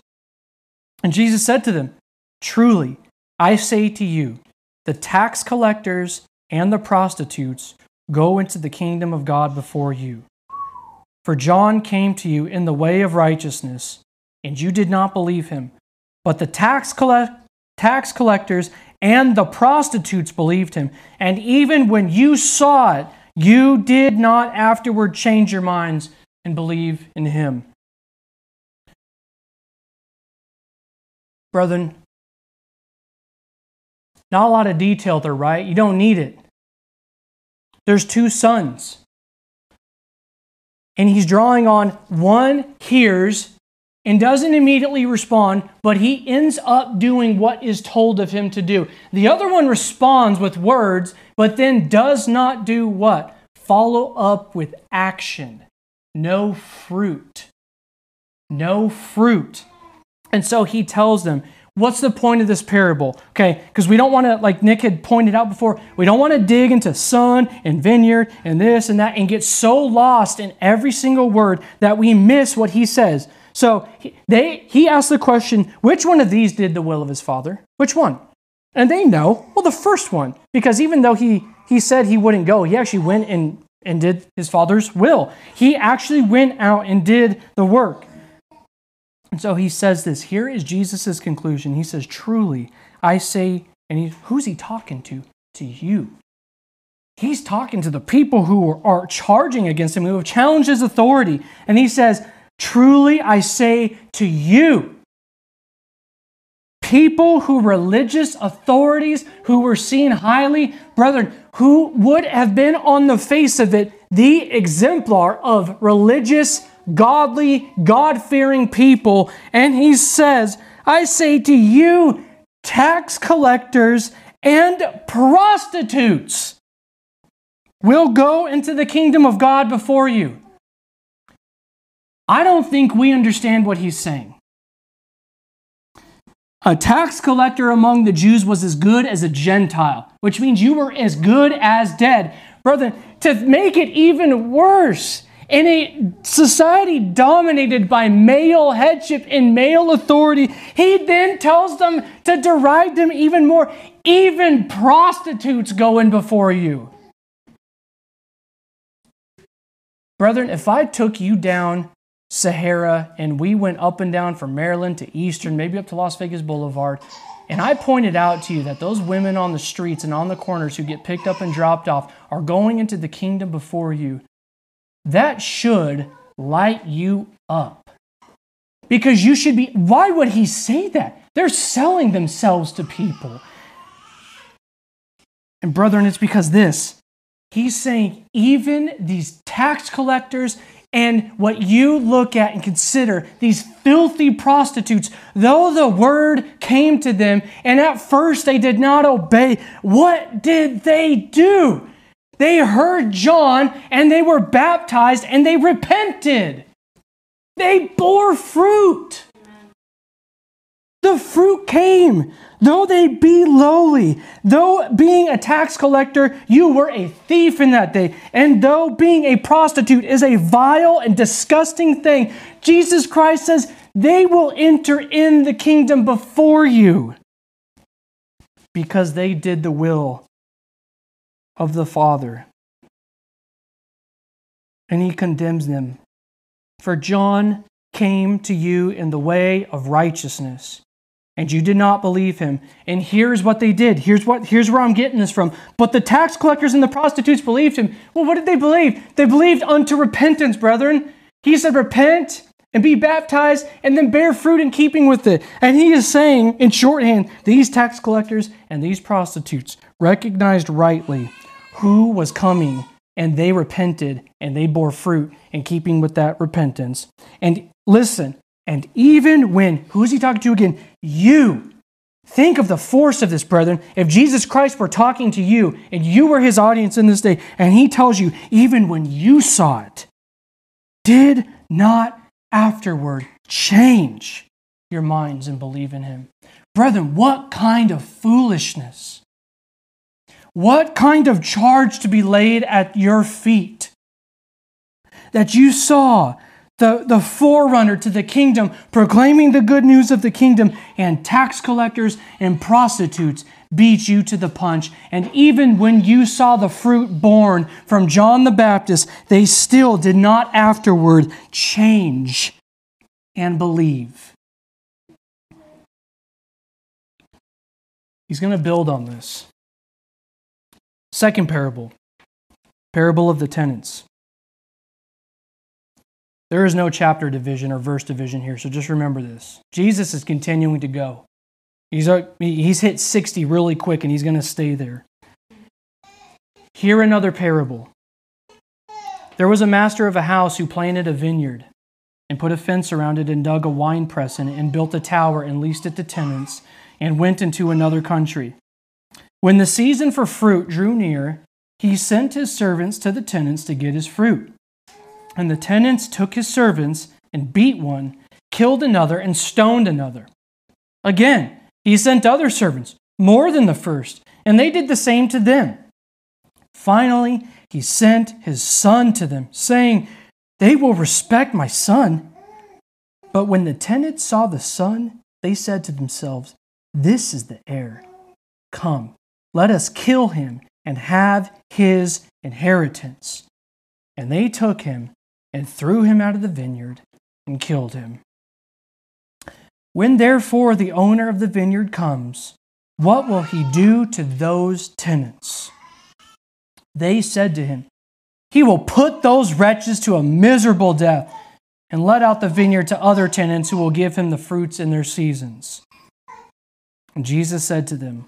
And Jesus said to them, Truly, I say to you, the tax collectors and the prostitutes go into the kingdom of God before you. For John came to you in the way of righteousness, and you did not believe him. But the tax, collect- tax collectors and the prostitutes believed him. And even when you saw it, you did not afterward change your minds and believe in him. Brethren, not a lot of detail there, right? You don't need it. There's two sons. And he's drawing on one hears and doesn't immediately respond, but he ends up doing what is told of him to do. The other one responds with words, but then does not do what? Follow up with action. No fruit. No fruit. And so he tells them, What's the point of this parable? Okay, because we don't want to, like Nick had pointed out before, we don't want to dig into son and vineyard and this and that and get so lost in every single word that we miss what he says. So they, he asked the question, which one of these did the will of his father? Which one? And they know, well, the first one, because even though he, he said he wouldn't go, he actually went and, and did his father's will. He actually went out and did the work. And so he says this. Here is Jesus' conclusion. He says, Truly, I say, and he, who's he talking to? To you. He's talking to the people who are, charging against him, who have challenged his authority. And he says, Truly I say to you, people who religious authorities who were seen highly, brethren, who would have been on the face of it the exemplar of religious, godly, God fearing people. And he says, I say to you, tax collectors and prostitutes will go into the kingdom of God before you. I don't think we understand what he's saying. A tax collector among the Jews was as good as a Gentile, which means you were as good as dead. Brother, to make it even worse, in a society dominated by male headship and male authority, he then tells them to deride them even more. Even prostitutes go in before you. Brethren, if I took you down Sahara, and we went up and down from Maryland to Eastern, maybe up to Las Vegas Boulevard. And I pointed out to you that those women on the streets and on the corners who get picked up and dropped off are going into the kingdom before you. That should light you up. Because you should be, why would he say that? They're selling themselves to people. And brethren, it's because this. He's saying, even these tax collectors and what you look at and consider these filthy prostitutes, though the word came to them and at first they did not obey, what did they do? They heard John and they were baptized and they repented. They bore fruit. The fruit came. Though they be lowly, though being a tax collector, you were a thief in that day, and though being a prostitute is a vile and disgusting thing, Jesus Christ says they will enter in the kingdom before you because they did the will of the Father. And he condemns them. For John came to you in the way of righteousness and you did not believe him. And here's what they did. Here's what here's where I'm getting this from. But the tax collectors and the prostitutes believed him. Well, what did they believe? They believed unto repentance, brethren. He said, Repent and be baptized and then bear fruit in keeping with it. And he is saying, in shorthand, these tax collectors and these prostitutes recognized rightly who was coming and they repented and they bore fruit in keeping with that repentance. And listen, and even when, who is he talking to again? You. Think of the force of this, brethren. If Jesus Christ were talking to you and you were his audience in this day, and he tells you, even when you saw it, did not afterward change your minds and believe in him. Brethren, what kind of foolishness? What kind of charge to be laid at your feet? that you saw the, the forerunner to the kingdom, proclaiming the good news of the kingdom, and tax collectors and prostitutes beat you to the punch. And even when you saw the fruit borne from John the Baptist, they still did not afterward change and believe. He's going to build on this. Second parable parable of the tenants. There is no chapter division or verse division here, so just remember this. Jesus is continuing to go. He's, uh, he's hit 60 really quick and he's going to stay there. Hear another parable. There was a master of a house who planted a vineyard and put a fence around it and dug a wine press in it and built a tower and leased it to tenants and went into another country. When the season for fruit drew near, he sent his servants to the tenants to get his fruit. And the tenants took his servants and beat one, killed another, and stoned another. Again, he sent other servants, more than the first, and they did the same to them. Finally, he sent his son to them, saying, They will respect my son. But when the tenants saw the son, they said to themselves, This is the heir. Come, let us kill him and have his inheritance. And they took him and threw him out of the vineyard and killed him. When therefore the owner of the vineyard comes, what will he do to those tenants? They said to him, He will put those wretches to a miserable death and let out the vineyard to other tenants who will give him the fruits in their seasons. And Jesus said to them,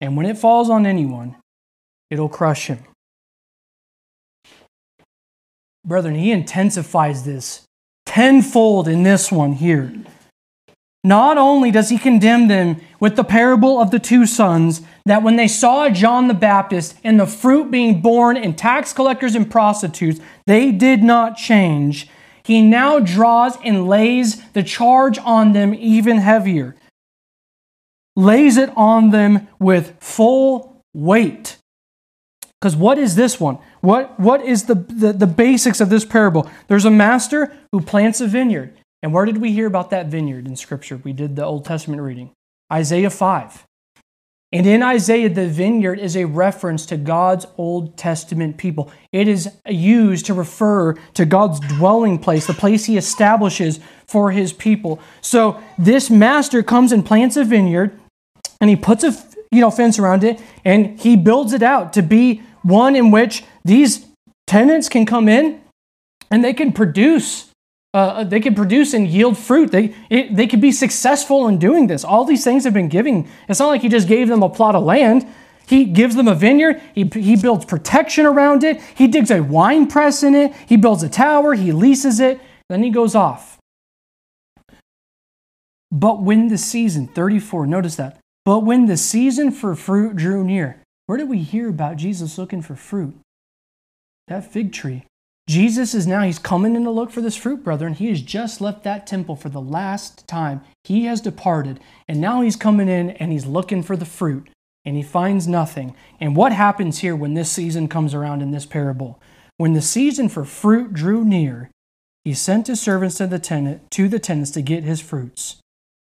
and when it falls on anyone, it'll crush him. Brethren, he intensifies this tenfold in this one here. Not only does he condemn them with the parable of the two sons, that when they saw John the Baptist and the fruit being borne in tax collectors and prostitutes, they did not change. He now draws and lays the charge on them even heavier, lays it on them with full weight. Because what is this one? What, what is the, the, the basics of this parable? There's a master who plants a vineyard. And where did we hear about that vineyard in Scripture? We did the Old Testament reading. Isaiah 5. And in Isaiah, the vineyard is a reference to God's Old Testament people. It is used to refer to God's dwelling place, the place he establishes for his people. So this master comes and plants a vineyard, and he puts a you know, fence around it, and he builds it out to be one in which these tenants can come in and they can produce uh, they can produce and yield fruit. They, it, they could be successful in doing this. All these things have been giving. It's not like he just gave them a plot of land. He gives them a vineyard. He, he builds protection around it. He digs a wine press in it. He builds a tower. He leases it. Then he goes off. But when the season, 34, notice that. But when the season for fruit drew near, where did we hear about Jesus looking for fruit? That fig tree. Jesus is now, he's coming in to look for this fruit, brother, and he has just left that temple for the last time. He has departed, and now he's coming in and he's looking for the fruit, and he finds nothing. And what happens here when this season comes around in this parable? When the season for fruit drew near, he sent his servants to the tenant to the tenants to get his fruits.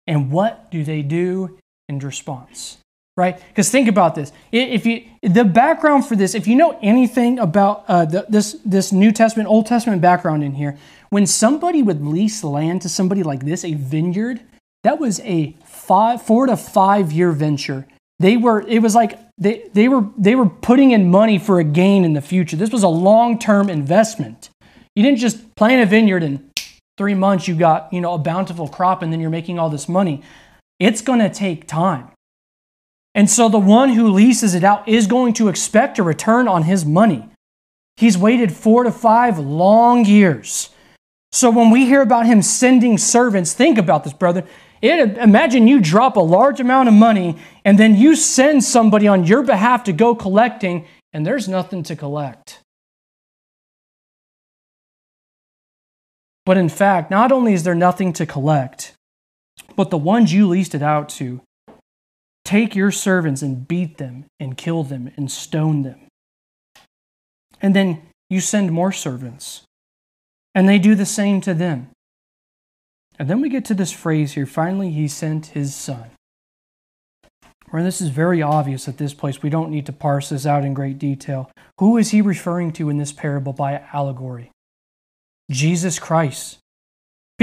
And what do they do in response? right? Because think about this. If you the background for this, if you know anything about uh, the, this this New Testament, Old Testament background in here, when somebody would lease land to somebody like this, a vineyard, that was a five, four to five year venture. They were it was like they they were they were putting in money for a gain in the future. This was a long term investment. You didn't just plant a vineyard and three months you got you know a bountiful crop and then you're making all this money. It's going to take time. And so the one who leases it out is going to expect a return on his money. He's waited four to five long years. So when we hear about him sending servants, think about this, brother. It, imagine you drop a large amount of money and then you send somebody on your behalf to go collecting, and there's nothing to collect. But in fact, not only is there nothing to collect, but the ones you leased it out to take your servants and beat them and kill them and stone them. And then you send more servants, and they do the same to them. And then we get to this phrase here finally, he sent his son. Where this is very obvious at this place. We don't need to parse this out in great detail. Who is he referring to in this parable by allegory? Jesus Christ.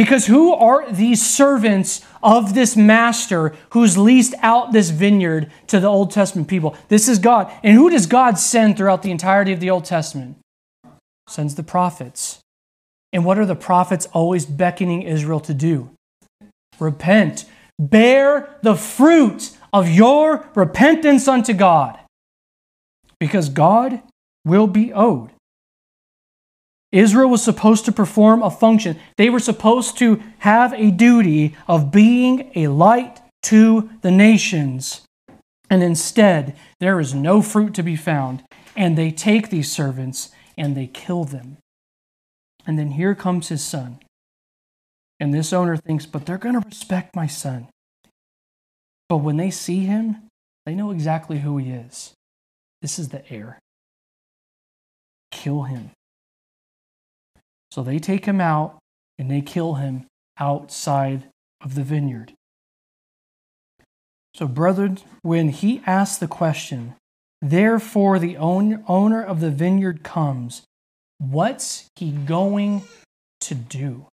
Because who are these servants of this master who's leased out this vineyard to the Old Testament people? This is God. And who does God send throughout the entirety of the Old Testament? Sends the prophets. And what are the prophets always beckoning Israel to do? Repent. Bear the fruit of your repentance unto God. Because God will be owed. Israel was supposed to perform a function. They were supposed to have a duty of being a light to the nations. And instead, there is no fruit to be found. And they take these servants and they kill them. And then here comes his son. And this owner thinks, but they're going to respect my son. But when they see him, they know exactly who he is. This is the heir. Kill him. So they take him out and they kill him outside of the vineyard. So, brethren, when he asks the question, therefore the owner of the vineyard comes, what's he going to do?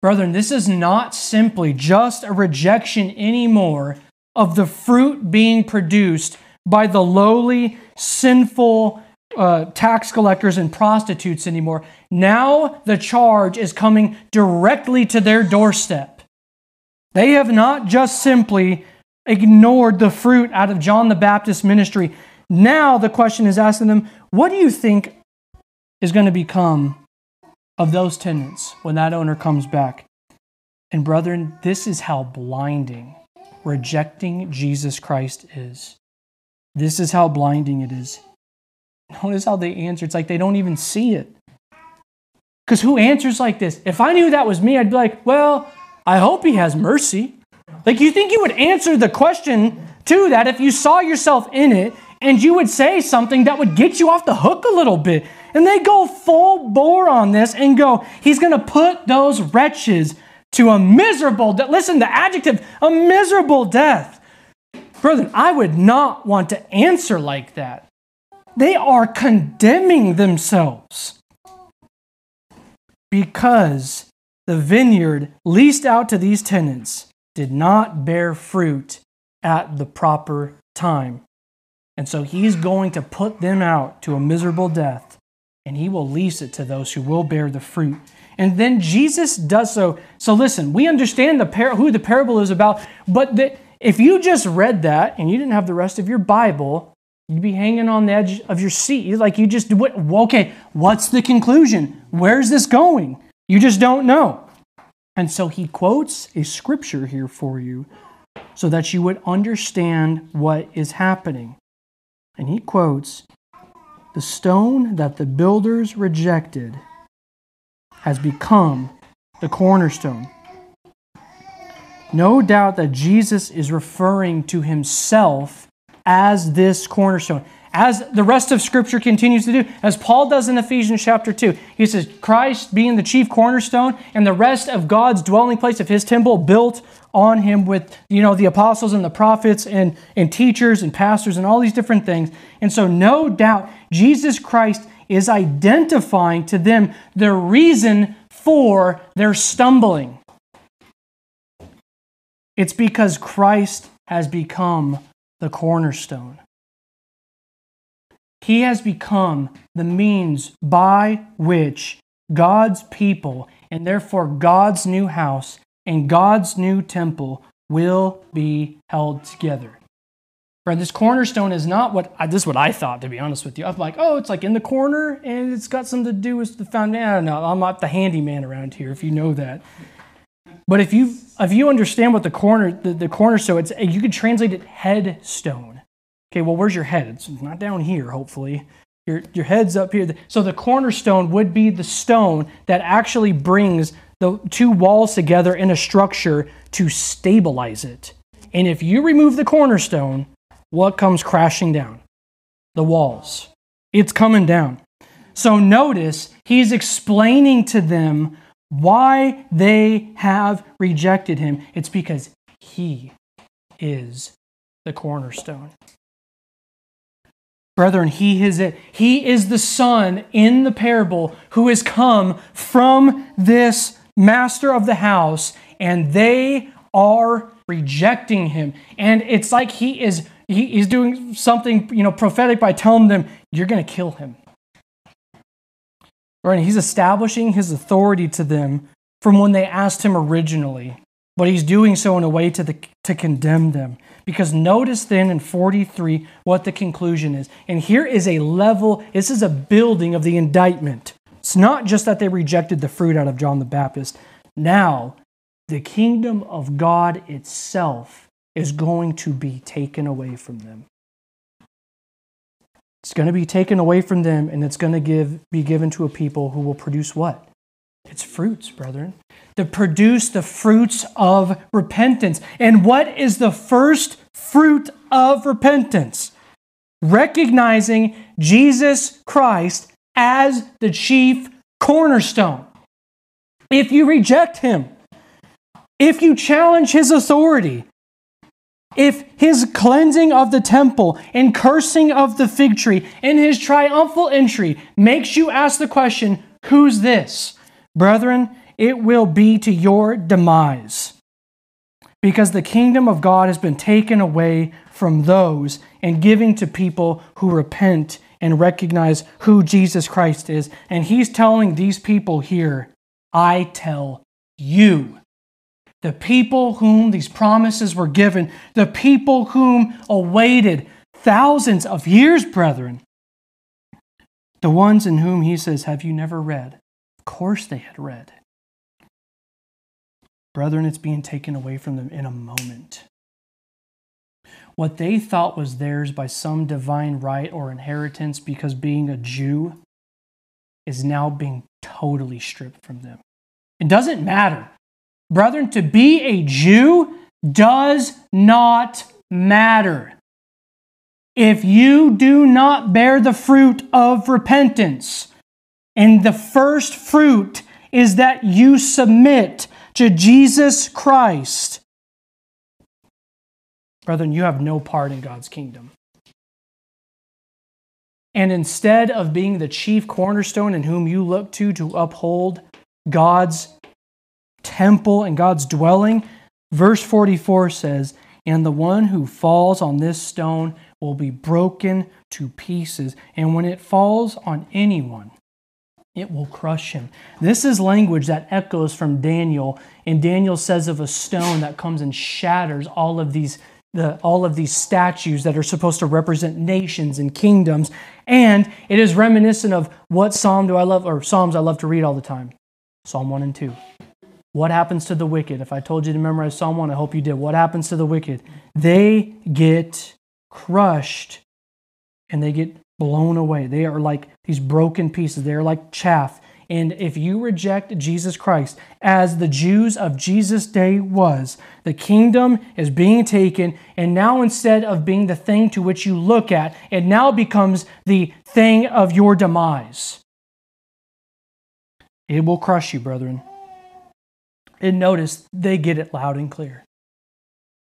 Brethren, this is not simply just a rejection anymore of the fruit being produced by the lowly, sinful, uh, tax collectors and prostitutes anymore. Now the charge is coming directly to their doorstep. They have not just simply ignored the fruit out of John the Baptist's ministry. Now the question is asking them, what do you think is going to become of those tenants when that owner comes back? And brethren, this is how blinding rejecting Jesus Christ is. This is how blinding it is. Notice how they answer. It's like they don't even see it. Because who answers like this? If I knew that was me, I'd be like, well, I hope he has mercy. Like, you think you would answer the question to that if you saw yourself in it and you would say something that would get you off the hook a little bit. And they go full bore on this and go, he's going to put those wretches to a miserable death. Listen, the adjective, a miserable death. Brethren, I would not want to answer like that. They are condemning themselves because the vineyard leased out to these tenants did not bear fruit at the proper time. And so he's going to put them out to a miserable death, and he will lease it to those who will bear the fruit. And then Jesus does so. So listen, we understand the par- who the parable is about, but if you just read that and you didn't have the rest of your Bible, You'd be hanging on the edge of your seat. Like you just, what, okay, what's the conclusion? Where's this going? You just don't know. And so he quotes a scripture here for you so that you would understand what is happening. And he quotes, The stone that the builders rejected has become the cornerstone. No doubt that Jesus is referring to himself as this cornerstone. As the rest of Scripture continues to do, as Paul does in Ephesians chapter 2, he says, Christ being the chief cornerstone and the rest of God's dwelling place of his temple built on him with you know the apostles and the prophets and, and teachers and pastors and all these different things. And so no doubt Jesus Christ is identifying to them the reason for their stumbling. It's because Christ has become the cornerstone. He has become the means by which God's people, and therefore God's new house and God's new temple, will be held together. Right, this cornerstone is not what this is what I thought to be honest with you. I'm like, oh, it's like in the corner and it's got something to do with the foundation. I'm not the handyman around here, if you know that. But if you if you understand what the corner the, the cornerstone, it's you could translate it headstone. Okay, well, where's your head? It's not down here, hopefully. Your your head's up here. So the cornerstone would be the stone that actually brings the two walls together in a structure to stabilize it. And if you remove the cornerstone, what comes crashing down? The walls. It's coming down. So notice he's explaining to them why they have rejected him. It's because he is the cornerstone. Brethren, he is it. He is the son in the parable who has come from this master of the house, and they are rejecting him. And it's like he is he, he's doing something, you know, prophetic by telling them, you're going to kill him. Right? He's establishing his authority to them from when they asked him originally. But he's doing so in a way to, the, to condemn them. Because notice then in 43 what the conclusion is. And here is a level, this is a building of the indictment. It's not just that they rejected the fruit out of John the Baptist. Now, the kingdom of God itself is going to be taken away from them. It's going to be taken away from them and it's going to give, be given to a people who will produce what? It's fruits, brethren. To produce the fruits of repentance. And what is the first fruit of repentance? Recognizing Jesus Christ as the chief cornerstone. If you reject him, if you challenge his authority, if his cleansing of the temple and cursing of the fig tree and his triumphal entry makes you ask the question, Who's this? Brethren, it will be to your demise. Because the kingdom of God has been taken away from those and given to people who repent and recognize who Jesus Christ is. And he's telling these people here, I tell you the people whom these promises were given, the people whom awaited thousands of years, brethren, the ones in whom he says, Have you never read? Of course they had read. Brethren, it's being taken away from them in a moment. What they thought was theirs by some divine right or inheritance because being a Jew is now being totally stripped from them. It doesn't matter Brethren, to be a Jew does not matter. If you do not bear the fruit of repentance, and the first fruit is that you submit to Jesus Christ, brethren, you have no part in God's kingdom. And instead of being the chief cornerstone in whom you look to to uphold God's temple and God's dwelling. Verse 44 says, And the one who falls on this stone will be broken to pieces. And when it falls on anyone, it will crush him. This is language that echoes from Daniel. And Daniel says of a stone that comes and shatters all of these the, all of these statues that are supposed to represent nations and kingdoms. And it is reminiscent of what psalm do I love, or psalms I love to read all the time Psalm 1 and 2. What happens to the wicked? If I told you to memorize Psalm 1, I hope you did. What happens to the wicked? They get crushed and they get blown away. They are like these broken pieces, they are like chaff. And if you reject Jesus Christ, as the Jews of Jesus' day was, the kingdom is being taken, and now instead of being the thing to which you look at, it now becomes the thing of your demise. It will crush you, brethren. And notice they get it loud and clear.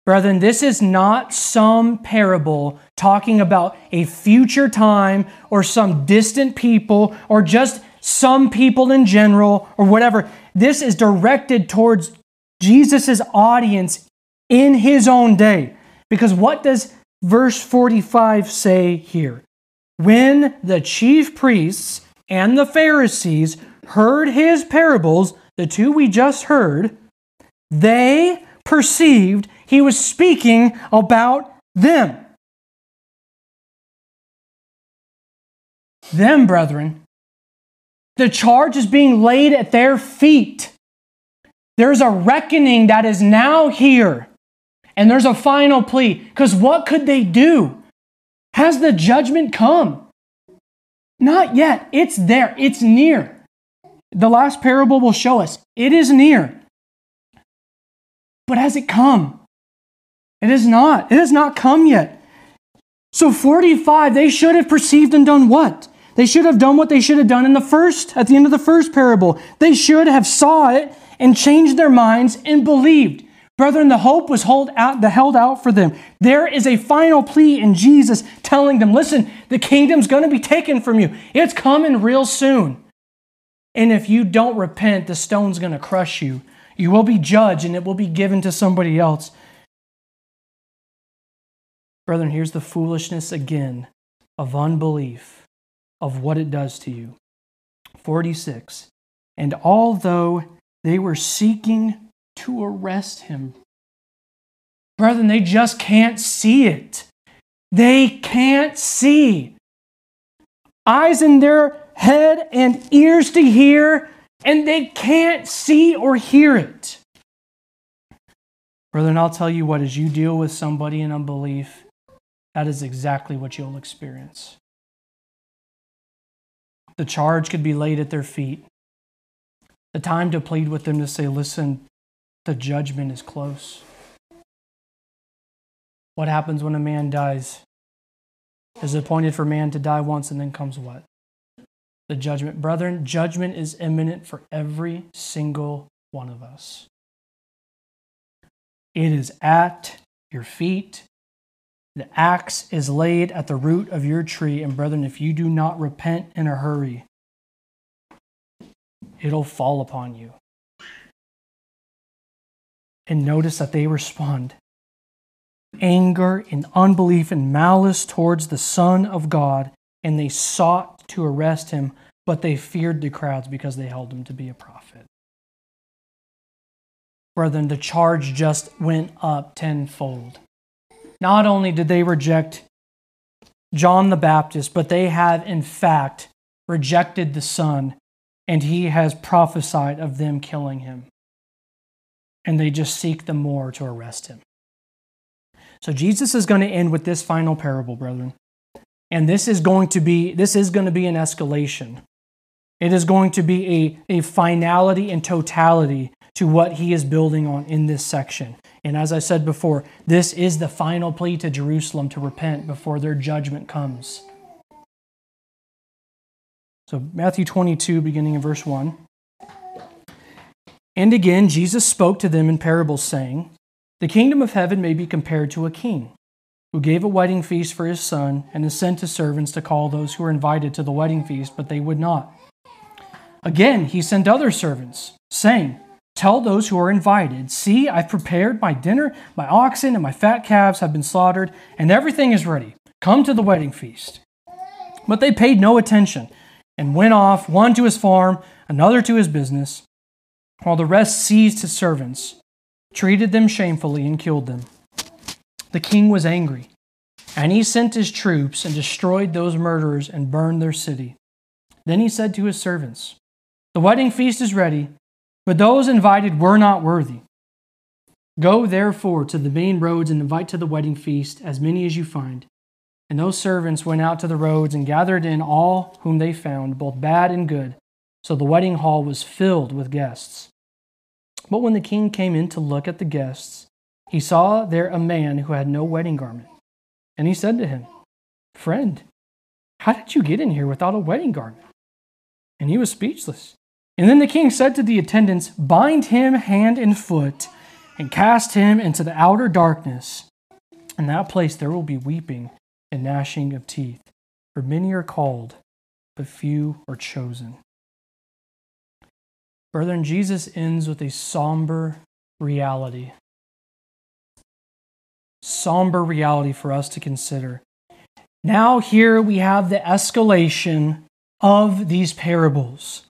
Brethren, this is not some parable talking about a future time or some distant people or just some people in general or whatever. This is directed towards Jesus' audience in his own day. Because what does verse 45 say here? When the chief priests and the Pharisees heard his parables, the two we just heard, they perceived he was speaking about them. Them, brethren. The charge is being laid at their feet. There's a reckoning that is now here. And there's a final plea. Because what could they do? Has the judgment come? Not yet. It's there, it's near. The last parable will show us it is near. But has it come? It is not. It has not come yet. So 45, they should have perceived and done what? They should have done what they should have done in the first, at the end of the first parable. They should have saw it and changed their minds and believed. Brethren, the hope was hold out, the held out for them. There is a final plea in Jesus telling them, listen, the kingdom's going to be taken from you. It's coming real soon. And if you don't repent, the stone's going to crush you. You will be judged and it will be given to somebody else. Brethren, here's the foolishness again of unbelief, of what it does to you. 46. And although they were seeking to arrest him, brethren, they just can't see it. They can't see. Eyes in their head and ears to hear, and they can't see or hear it. Brother, and I'll tell you what, as you deal with somebody in unbelief, that is exactly what you'll experience. The charge could be laid at their feet. The time to plead with them to say, listen, the judgment is close. What happens when a man dies? Is appointed for man to die once and then comes what? The judgment. Brethren, judgment is imminent for every single one of us. It is at your feet. The axe is laid at the root of your tree. And brethren, if you do not repent in a hurry, it'll fall upon you. And notice that they respond anger and unbelief and malice towards the Son of God, and they sought to arrest him, but they feared the crowds because they held him to be a prophet. Brethren, the charge just went up tenfold. Not only did they reject John the Baptist, but they have in fact rejected the Son, and he has prophesied of them killing him. And they just seek the more to arrest him. So Jesus is going to end with this final parable, brethren. And this is going to be this is going to be an escalation. It is going to be a, a finality and totality to what he is building on in this section. And as I said before, this is the final plea to Jerusalem to repent before their judgment comes. So, Matthew 22, beginning in verse 1. And again, Jesus spoke to them in parables, saying, The kingdom of heaven may be compared to a king who gave a wedding feast for his son and has sent his servants to call those who were invited to the wedding feast, but they would not. Again, he sent other servants, saying, Tell those who are invited, See, I've prepared my dinner, my oxen and my fat calves have been slaughtered, and everything is ready. Come to the wedding feast. But they paid no attention and went off, one to his farm, another to his business, while the rest seized his servants, treated them shamefully, and killed them. The king was angry, and he sent his troops and destroyed those murderers and burned their city. Then he said to his servants, The wedding feast is ready but those invited were not worthy. Go therefore to the main roads and invite to the wedding feast as many as you find. And those servants went out to the roads and gathered in all whom they found, both bad and good. So the wedding hall was filled with guests. But when the king came in to look at the guests, he saw there a man who had no wedding garment. And he said to him, Friend, how did you get in here without a wedding garment? And he was speechless. And then the king said to the attendants, Bind him hand and foot, and cast him into the outer darkness. In that place there will be weeping and gnashing of teeth, for many are called, but few are chosen. Brethren, Jesus ends with a somber reality. Somber reality for us to consider. Now, here we have the escalation of these parables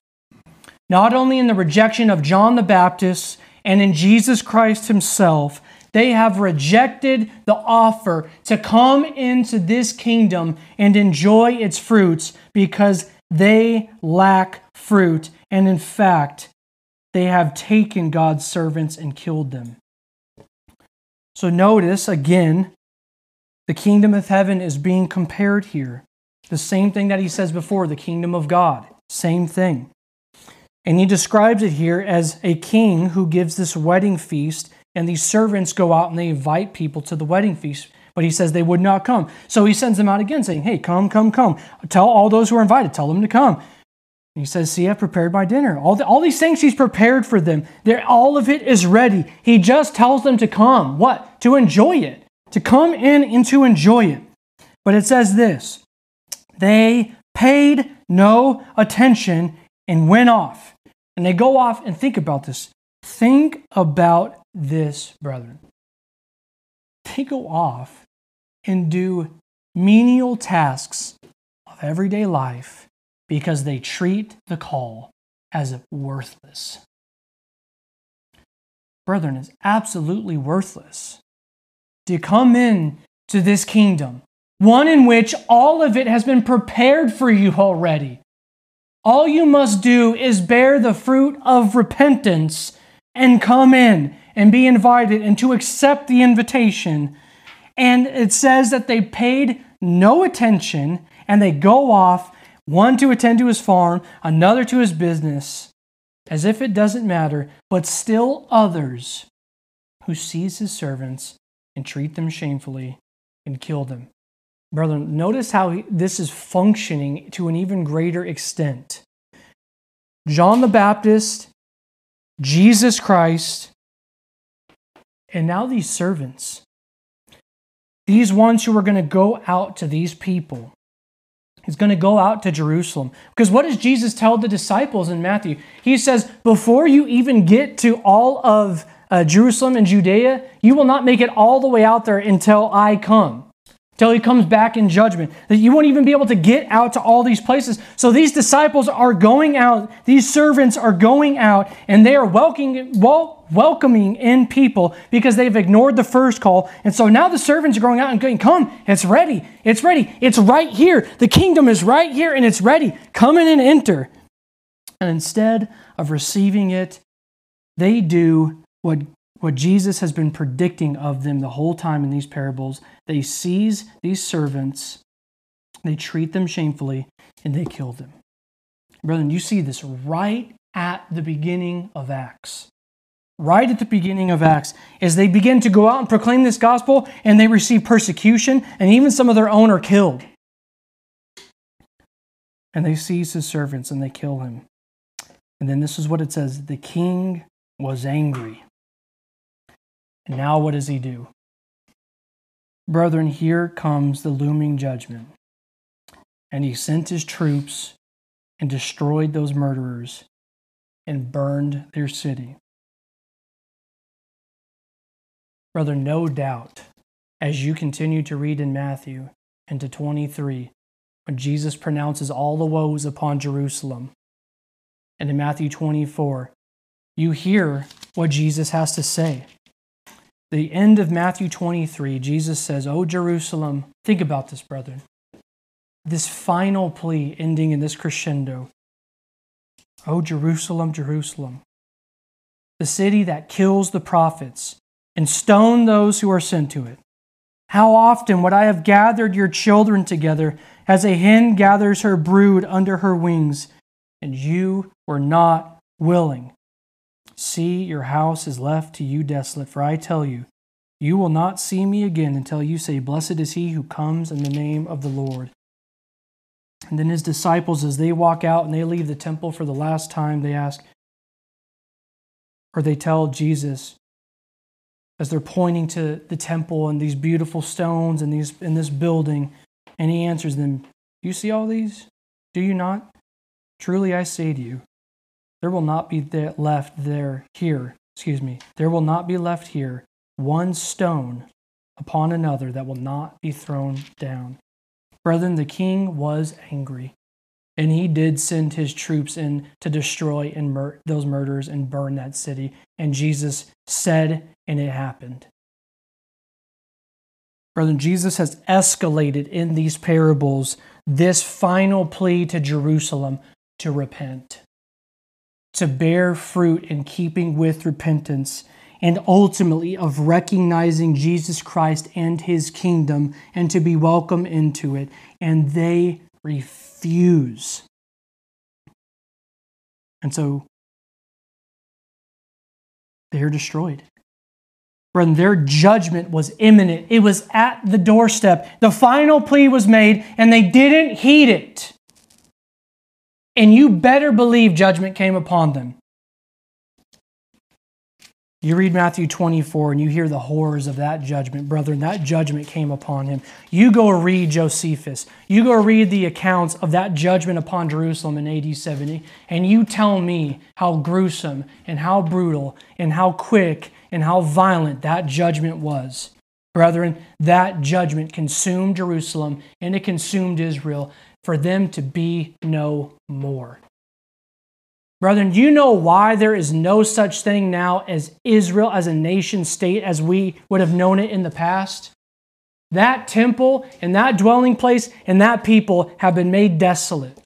not only in the rejection of John the Baptist and in Jesus Christ himself, They have rejected the offer to come into this kingdom and enjoy its fruits because they lack fruit. And in fact, they have taken God's servants and killed them. So notice again, the kingdom of heaven is being compared here. The same thing that he says before, the kingdom of God. Same thing. And he describes it here as a king who gives this wedding feast, and these servants go out and they invite people to the wedding feast. But he says they would not come. So he sends them out again, saying, Hey, come, come, come. Tell all those who are invited, tell them to come. He says, See, I've prepared my dinner. All, the, all these things he's prepared for them. All of it is ready. He just tells them to come. What? To enjoy it. To come in and to enjoy it. But it says this they paid no attention and went off. And they go off and think about this. Think about this, brethren. They go off and do menial tasks of everyday life because they treat the call as worthless. Brethren, it's absolutely worthless to come in to this kingdom one in which all of it has been prepared for you already. All you must do is bear the fruit of repentance and come in and be invited and to accept the invitation. And it says that they paid no attention and they go off, one to attend to his farm, another to his business, as if it doesn't matter, but still others who seize his servants and treat them shamefully and kill them. Brethren, notice how this is functioning to an even greater extent. John the Baptist, Jesus Christ, and now these servants, these ones who are going to go out to these people. He's going to go out to Jerusalem. Because what does Jesus tell the disciples in Matthew? He says, Before you even get to all of uh, Jerusalem and Judea, you will not make it all the way out there until I come till he comes back in judgment. That you won't even be able to get out to all these places. So these disciples are going out, these servants are going out, and they are welcoming, wel- welcoming in people because they've ignored the first call. And so now the servants are going out and going, Come, it's ready, it's ready, it's right here. The kingdom is right here and it's ready. Come in and enter. And instead of receiving it, they do what what Jesus has been predicting of them the whole time in these parables. They seize these servants, they treat them shamefully, and they kill them. Brethren, you see this right at the beginning of Acts. Right at the beginning of Acts, as they begin to go out and proclaim this gospel, and they receive persecution, and even some of their own are killed. And they seize his servants and they kill him. And then this is what it says the king was angry. And now what does he do? Brethren, here comes the looming judgment. And he sent his troops and destroyed those murderers and burned their city. Brother, no doubt, as you continue to read in Matthew into 23, when Jesus pronounces all the woes upon Jerusalem, and in Matthew 24, you hear what Jesus has to say the end of Matthew 23, Jesus says, O Jerusalem, think about this, brethren. This final plea ending in this crescendo. O Jerusalem, Jerusalem, the city that kills the prophets and stone those who are sent to it. How often would I have gathered your children together as a hen gathers her brood under her wings, and you were not willing. See, your house is left to you desolate, for I tell you, you will not see me again until you say, Blessed is he who comes in the name of the Lord. And then his disciples, as they walk out and they leave the temple for the last time, they ask, or they tell Jesus, as they're pointing to the temple and these beautiful stones and these in this building, and he answers them, You see all these? Do you not? Truly I say to you, there will not be left there here, excuse me, there will not be left here one stone upon another that will not be thrown down. Brethren, the king was angry, and he did send his troops in to destroy and mur- those murders and burn that city. And Jesus said, and it happened. Brother, Jesus has escalated in these parables this final plea to Jerusalem to repent, to bear fruit in keeping with repentance, and ultimately of recognizing Jesus Christ and his kingdom and to be welcome into it. And they refuse. And so they are destroyed. When their judgment was imminent. It was at the doorstep. The final plea was made, and they didn't heed it. And you better believe judgment came upon them. You read Matthew 24 and you hear the horrors of that judgment, brethren. That judgment came upon him. You go read Josephus. You go read the accounts of that judgment upon Jerusalem in AD 70, and you tell me how gruesome and how brutal and how quick and how violent that judgment was. Brethren, that judgment consumed Jerusalem and it consumed Israel for them to be no more. Brethren, do you know why there is no such thing now as Israel as a nation state as we would have known it in the past? That temple and that dwelling place and that people have been made desolate.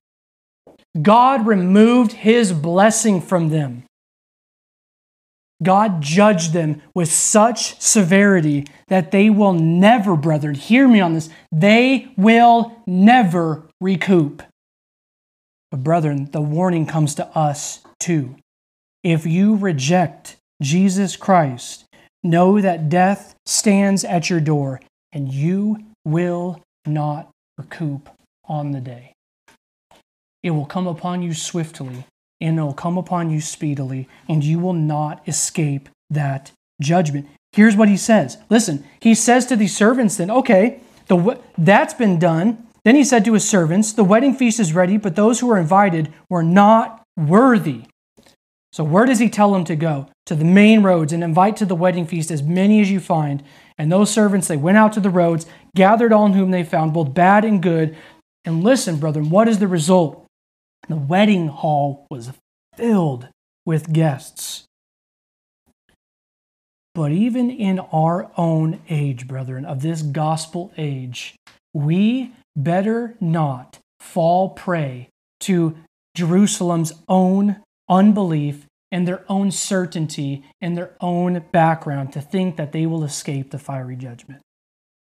God removed his blessing from them. God judged them with such severity that they will never, brethren, hear me on this, they will never recoup. But, brethren, the warning comes to us too. If you reject Jesus Christ, know that death stands at your door and you will not recoup on the day. It will come upon you swiftly and it will come upon you speedily, and you will not escape that judgment. Here's what he says. Listen, he says to these servants then, okay, the, that's been done. Then he said to his servants, The wedding feast is ready, but those who were invited were not worthy. So, where does he tell them to go? To the main roads and invite to the wedding feast as many as you find. And those servants, they went out to the roads, gathered all whom they found, both bad and good. And listen, brethren, what is the result? The wedding hall was filled with guests. But even in our own age, brethren, of this gospel age, we better not fall prey to Jerusalem's own unbelief and their own certainty and their own background to think that they will escape the fiery judgment.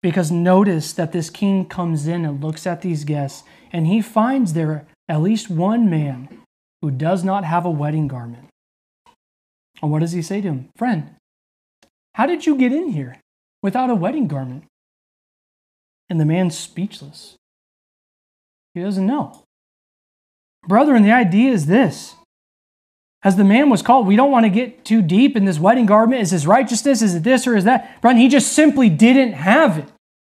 Because notice that this king comes in and looks at these guests and he finds there at least one man who does not have a wedding garment. And what does he say to him? Friend, how did you get in here without a wedding garment? And the man's speechless. He doesn't know. Brethren, the idea is this. As the man was called, we don't want to get too deep in this wedding garment. Is his righteousness? Is it this or is that? Brethren, he just simply didn't have it.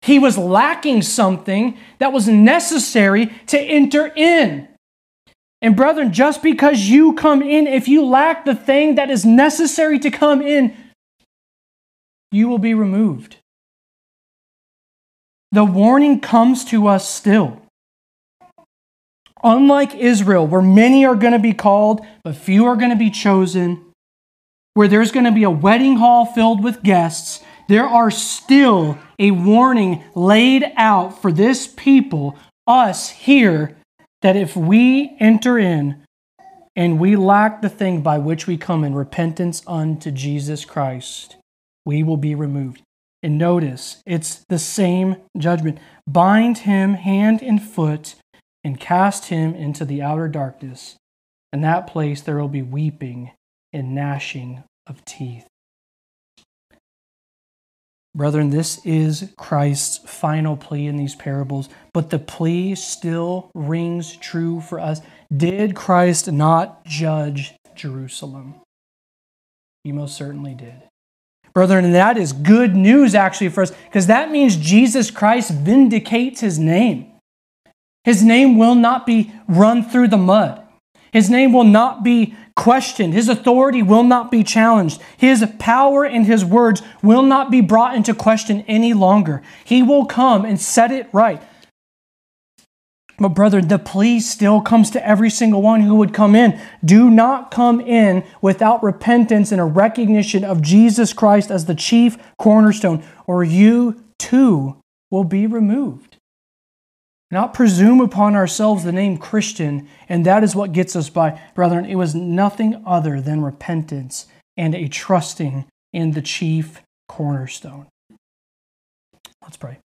He was lacking something that was necessary to enter in. And brethren, just because you come in, if you lack the thing that is necessary to come in, you will be removed. The warning comes to us still. Unlike Israel, where many are going to be called, but few are going to be chosen, where there's going to be a wedding hall filled with guests, there are still a warning laid out for this people, us here, that if we enter in and we lack the thing by which we come in repentance unto Jesus Christ, we will be removed. And notice, it's the same judgment. Bind him hand and foot and cast him into the outer darkness. In that place there will be weeping and gnashing of teeth. Brethren, this is Christ's final plea in these parables, but the plea still rings true for us. Did Christ not judge Jerusalem? He most certainly did. Brethren, and that is good news actually for us, because that means Jesus Christ vindicates his name. His name will not be run through the mud. His name will not be questioned. His authority will not be challenged. His power and his words will not be brought into question any longer. He will come and set it right. But, brother, the plea still comes to every single one who would come in. Do not come in without repentance and a recognition of Jesus Christ as the chief cornerstone, or you too will be removed. Not presume upon ourselves the name Christian, and that is what gets us by. Brethren, it was nothing other than repentance and a trusting in the chief cornerstone. Let's pray.